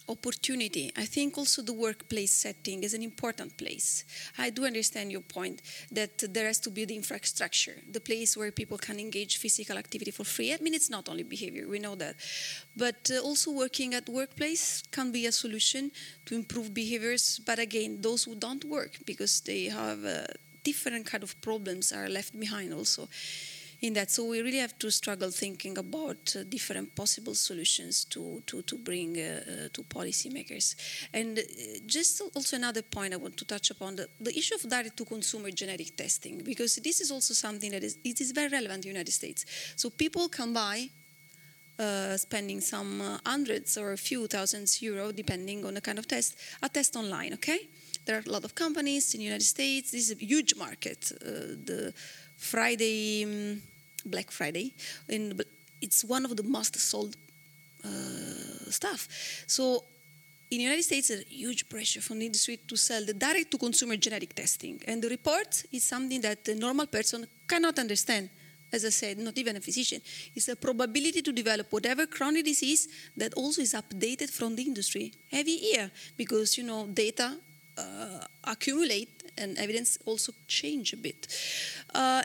opportunity. I think also the workplace setting is an important place. I do understand your point that there has to be the infrastructure, the place where people can engage physical activity for free. I mean, it's not only behavior, we know that. But uh, also working at workplace can be a solution to improve behaviors. But again, those who don't work because they have uh, different kind of problems are left behind also in that. So we really have to struggle thinking about uh, different possible solutions to to to bring uh, uh, to policymakers. And uh, just also another point I want to touch upon the, the issue of direct to consumer genetic testing because this is also something that is it is very relevant in the United States. So people can buy. Uh, spending some uh, hundreds or a few thousands euro, depending on the kind of test, a test online. Okay, there are a lot of companies in the United States. This is a huge market. the Friday, um, Black Friday, in, it's one of the most sold uh, stuff. So in the United States, there's a huge pressure from the industry to sell the direct-to-consumer genetic testing, and the report is something that the normal person cannot understand. As I said, not even a physician. It's a probability to develop whatever chronic disease that also is updated from the industry every year because you know data accumulate and evidence also change a bit. Uh,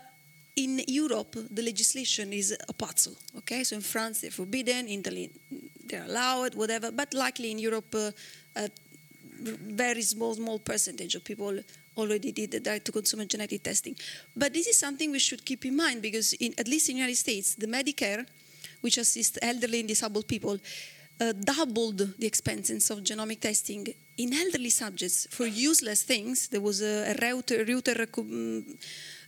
in Europe, the legislation is a puzzle. Okay, so in France they're forbidden, in Italy they're allowed, whatever. But likely in Europe, uh, a very small, small percentage of people already did the direct-to-consumer genetic testing. But this is something we should keep in mind because, in, at least in the United States, the Medicare, which assists elderly and disabled people, uh, doubled the expenses of genomic testing in elderly subjects for useless things. There was a, Reuter, Reuter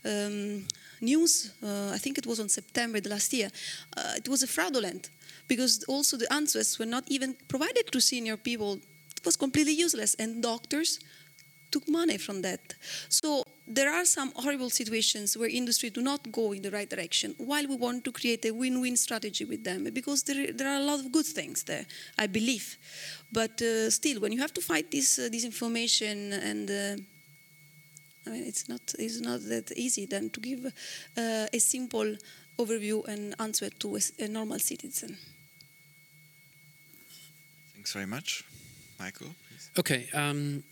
um, news, uh, I think it was on September the last year. Uh, it was fraudulent because also the answers were not even provided to senior people. It was completely useless, and doctors took money from that. So there are some horrible situations where industry do not go in the right direction while we want to create a win-win strategy with them because there, there are a lot of good things there i believe but uh, still when you have to fight this uh, this information and uh, I mean, it's not it's not that easy then to give uh, a simple overview and answer to a, a normal citizen. Thanks very much, Michael. Please. Okay. Um,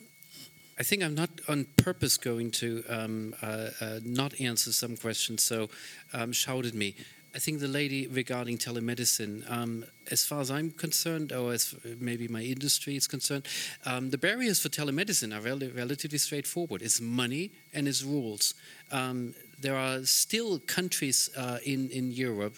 I think I'm not on purpose going to um, uh, uh, not answer some questions, so um, shout at me. I think the lady regarding telemedicine, um, as far as I'm concerned, or as maybe my industry is concerned, um, the barriers for telemedicine are rel- relatively straightforward. It's money and it's rules. Um, there are still countries uh, in in Europe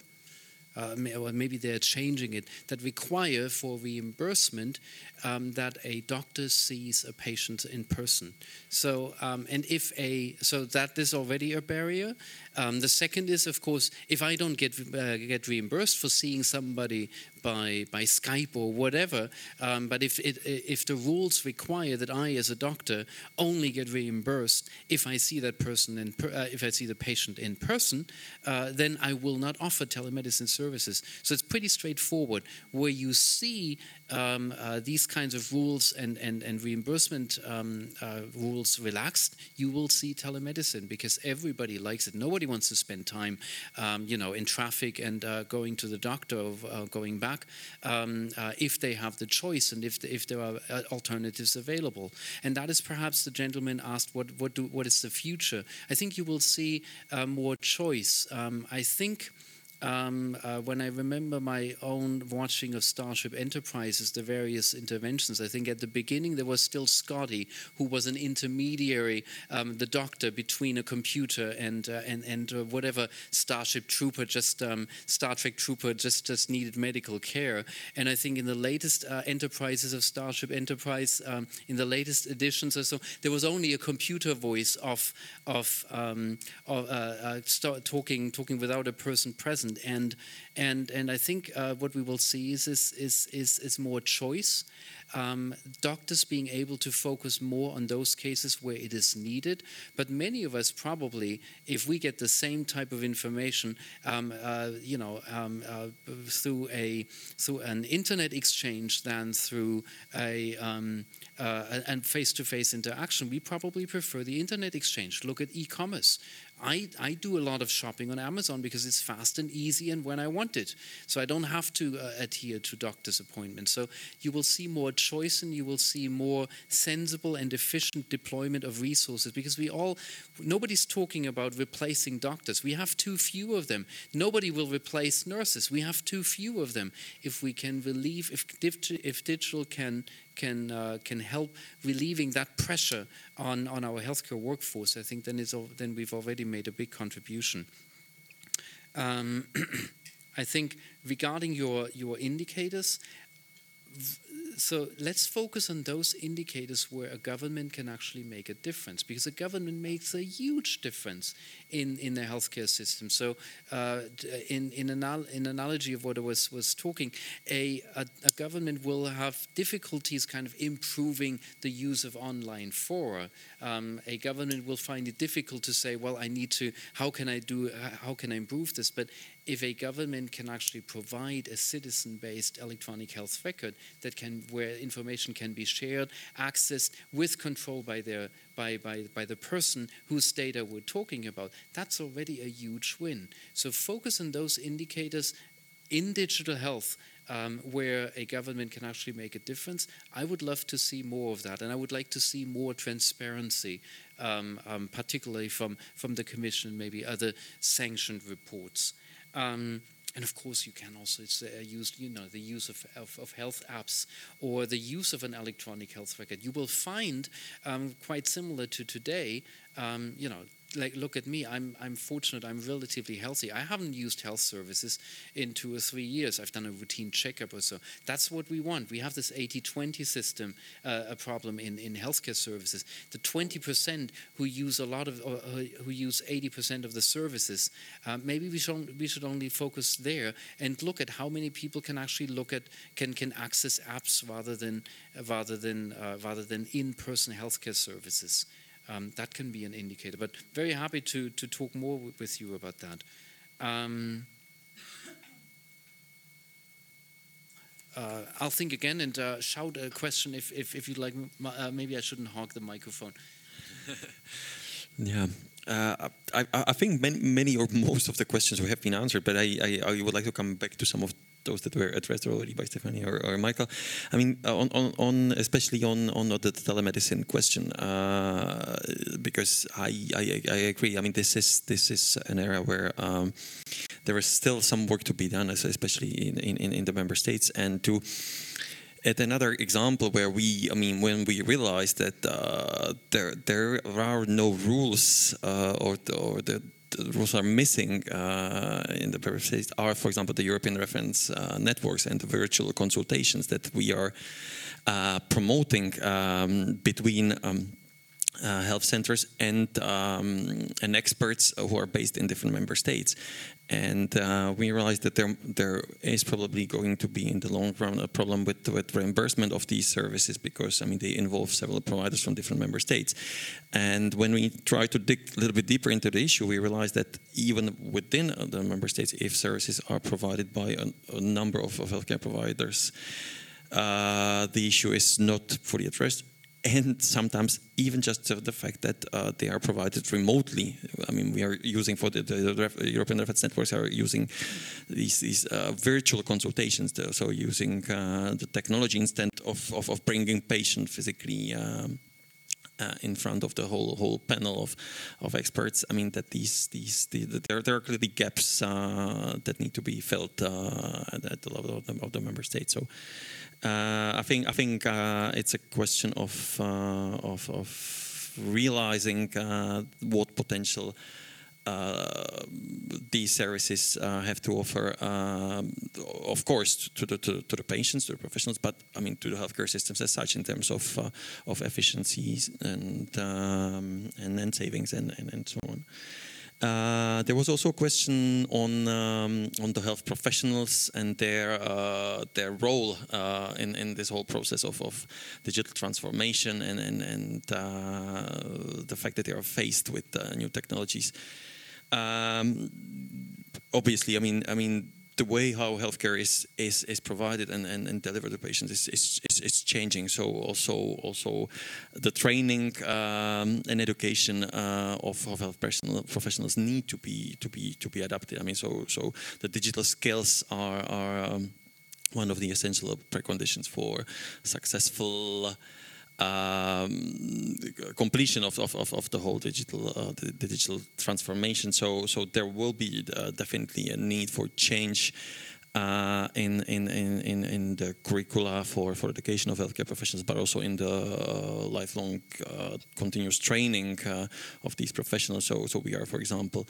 uh, or maybe they're changing it, that require for reimbursement um, that a doctor sees a patient in person. So, um, and if a so that is already a barrier. Um, the second is, of course, if I don't get uh, get reimbursed for seeing somebody by by Skype or whatever, um, but if it, if the rules require that I, as a doctor, only get reimbursed if I see that person in per, uh, if I see the patient in person, uh, then I will not offer telemedicine services. So it's pretty straightforward. Where you see um, uh, these kinds of rules and and and reimbursement um, uh, rules relaxed, you will see telemedicine because everybody likes it. Nobody wants to spend time, um, you know, in traffic and uh, going to the doctor or uh, going back um, uh, if they have the choice and if if there are uh, alternatives available. And that is perhaps the gentleman asked, what what do what is the future? I think you will see more choice. Um, I think um, uh, when I remember my own watching of Starship Enterprises, the various interventions, I think at the beginning there was still Scotty, who was an intermediary, um, the doctor between a computer and uh, and and uh, whatever Starship Trooper, just um, Star Trek Trooper, just just needed medical care. And I think in the latest uh, Enterprises of Starship Enterprise, um, in the latest editions or so, there was only a computer voice of of, um, of uh, uh, talking talking without a person present and and and I think uh, what we will see is is is, is more choice. Um, doctors being able to focus more on those cases where it is needed, but many of us probably, if we get the same type of information, um, uh, you know, um, uh, through a through an internet exchange than through a um, uh, and face-to-face interaction, we probably prefer the internet exchange. Look at e-commerce. I, I do a lot of shopping on Amazon because it's fast and easy and when I want it. So I don't have to uh, adhere to doctor's appointments. So you will see more choice and you will see more sensible and efficient deployment of resources because we all, nobody's talking about replacing doctors. We have too few of them. Nobody will replace nurses. We have too few of them. If we can relieve, if, if digital can can uh, can help relieving that pressure on, on our healthcare workforce, I think then it's then we've already made a big contribution. Um, I think regarding your your indicators, so let's focus on those indicators where a government can actually make a difference because a government makes a huge difference in, in the healthcare system. So, uh, in in, anal- in analogy of what I was was talking, a, a a government will have difficulties kind of improving the use of online fora. Um, a government will find it difficult to say, well, I need to. How can I do? How can I improve this? But if a government can actually provide a citizen-based electronic health record that can where information can be shared accessed with control by their by, by, by the person whose data we're talking about that's already a huge win so focus on those indicators in digital health um, where a government can actually make a difference. I would love to see more of that, and I would like to see more transparency, um, um, particularly from, from the Commission, maybe other sanctioned reports. Um, and of course, you can also uh, use, you know, the use of, of, of, health apps or the use of an electronic health record. You will find, um, quite similar to today, um, you know, like look at me i'm i'm fortunate i'm relatively healthy. I haven't used health services in two or three years. I've done a routine checkup or so. That's what we want. We have this 80-20 system uh, a problem in in healthcare services. The 20% who use a lot of who use 80% of the services uh, maybe we should we should only focus there and look at how many people can actually look at can can access apps rather than rather than uh, rather than in-person healthcare services um, that can be an indicator. But very happy to, to talk more with you about that. Um, uh, I'll think again and uh, shout a question if, if, if you'd like. Uh, maybe I shouldn't hog the microphone. Yeah, uh, I, I think many, many or most of the questions have been answered, but I, I, I would like to come back to some of those that were addressed already by Stephanie or, or Michael. I mean, on, on, on especially on, on the telemedicine question, uh, because I, I, I agree. I mean, this is this is an area where um, there is still some work to be done, especially in, in, in the member states, and to at another example where we, I mean, when we realized that uh, there there are no rules uh, or or the rules are missing uh, in the states are, for example, the European reference uh, networks and the virtual consultations that we are uh, promoting um, between. Um, uh, health centers and um, and experts who are based in different member states, and uh, we realized that there there is probably going to be in the long run a problem with with reimbursement of these services because I mean they involve several providers from different member states, and when we try to dig a little bit deeper into the issue, we realized that even within the member states, if services are provided by a, a number of, of healthcare providers. Uh, the issue is not fully addressed and sometimes even just the fact that uh, they are provided remotely. I mean, we are using for the, the ref, European reference networks are using these, these uh, virtual consultations, so using uh, the technology instead of, of, of bringing patient physically. Um, uh, in front of the whole whole panel of, of experts. I mean that these these the, the, there there are clearly gaps uh, that need to be filled uh, at the level of the, of the member states. So I think I think uh, it's a question of uh, of, of, realizing what potential. Uh, these services uh, have to offer, um, of course, to the, to, to, the patients, to the professionals, but I mean to the healthcare systems as such in terms of uh, of efficiencies and um, and then savings and, and, and so on. Uh, there was also a question on um, on the health professionals and their uh, their role uh, in in this whole process of, of digital transformation and and, and uh, the fact that they are faced with uh, new technologies. Um, obviously, I mean, I mean the way how healthcare is is, is provided and, and, and delivered to patients is, is, is, is, changing. So also also the training um, and education uh, of, of health professionals need to be to be to be adapted. I mean, so so the digital skills are are um, one of the essential preconditions for successful um, completion of, of, of, the whole digital uh, the, digital transformation. So so there will be uh, definitely a need for change. Uh, in, in, in, in the curricula for, for education of healthcare professionals, but also in the uh, lifelong uh, continuous training uh, of these professionals. So, so we are, for example,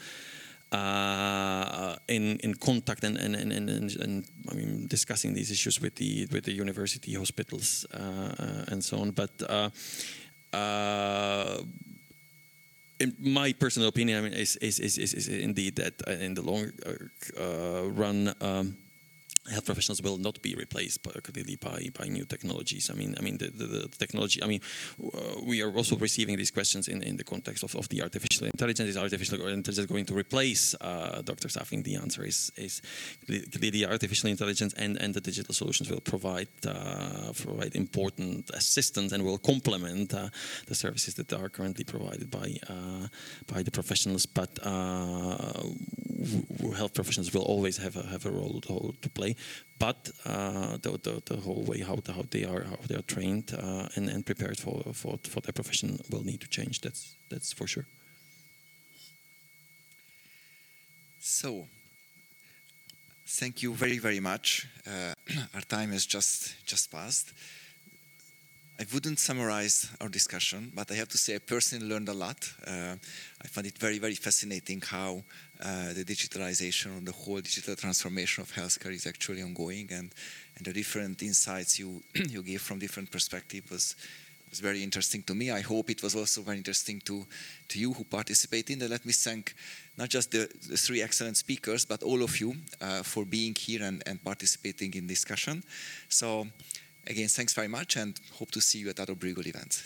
uh, in in contact and and, and, and, and I mean discussing these issues with the with the university hospitals uh, and so on. But uh, uh, in my personal opinion, I mean, is is is, is, is indeed that in the long uh, run. Um, health professionals will not be replaced by, by, by new technologies. I mean, I mean the, the, the technology. I mean, uh, we are also receiving these questions in, in the context of, of the artificial intelligence. Is artificial intelligence going to replace uh, doctors? I think the answer is is clearly artificial intelligence and, and the digital solutions will provide uh, provide important assistance and will complement uh, the services that are currently provided by uh, by the professionals. But uh, health professionals will always have a, have a role to, to but uh, the, the, the, whole way how, the, how they are how they are trained uh, and, and prepared for, for for their profession will need to change. That's that's for sure. So, thank you very very much. Uh, our time has just just passed. I wouldn't summarize our discussion, but I have to say I personally learned a lot. Uh, I found it very, very fascinating how uh, the digitalization or the whole digital transformation of healthcare is actually ongoing, and, and the different insights you you gave from different perspectives was was very interesting to me. I hope it was also very interesting to to you who participated. And let me thank not just the, the three excellent speakers, but all of you uh, for being here and, and participating in discussion. So. Again, thanks very much and hope to see you at other Bruegel events.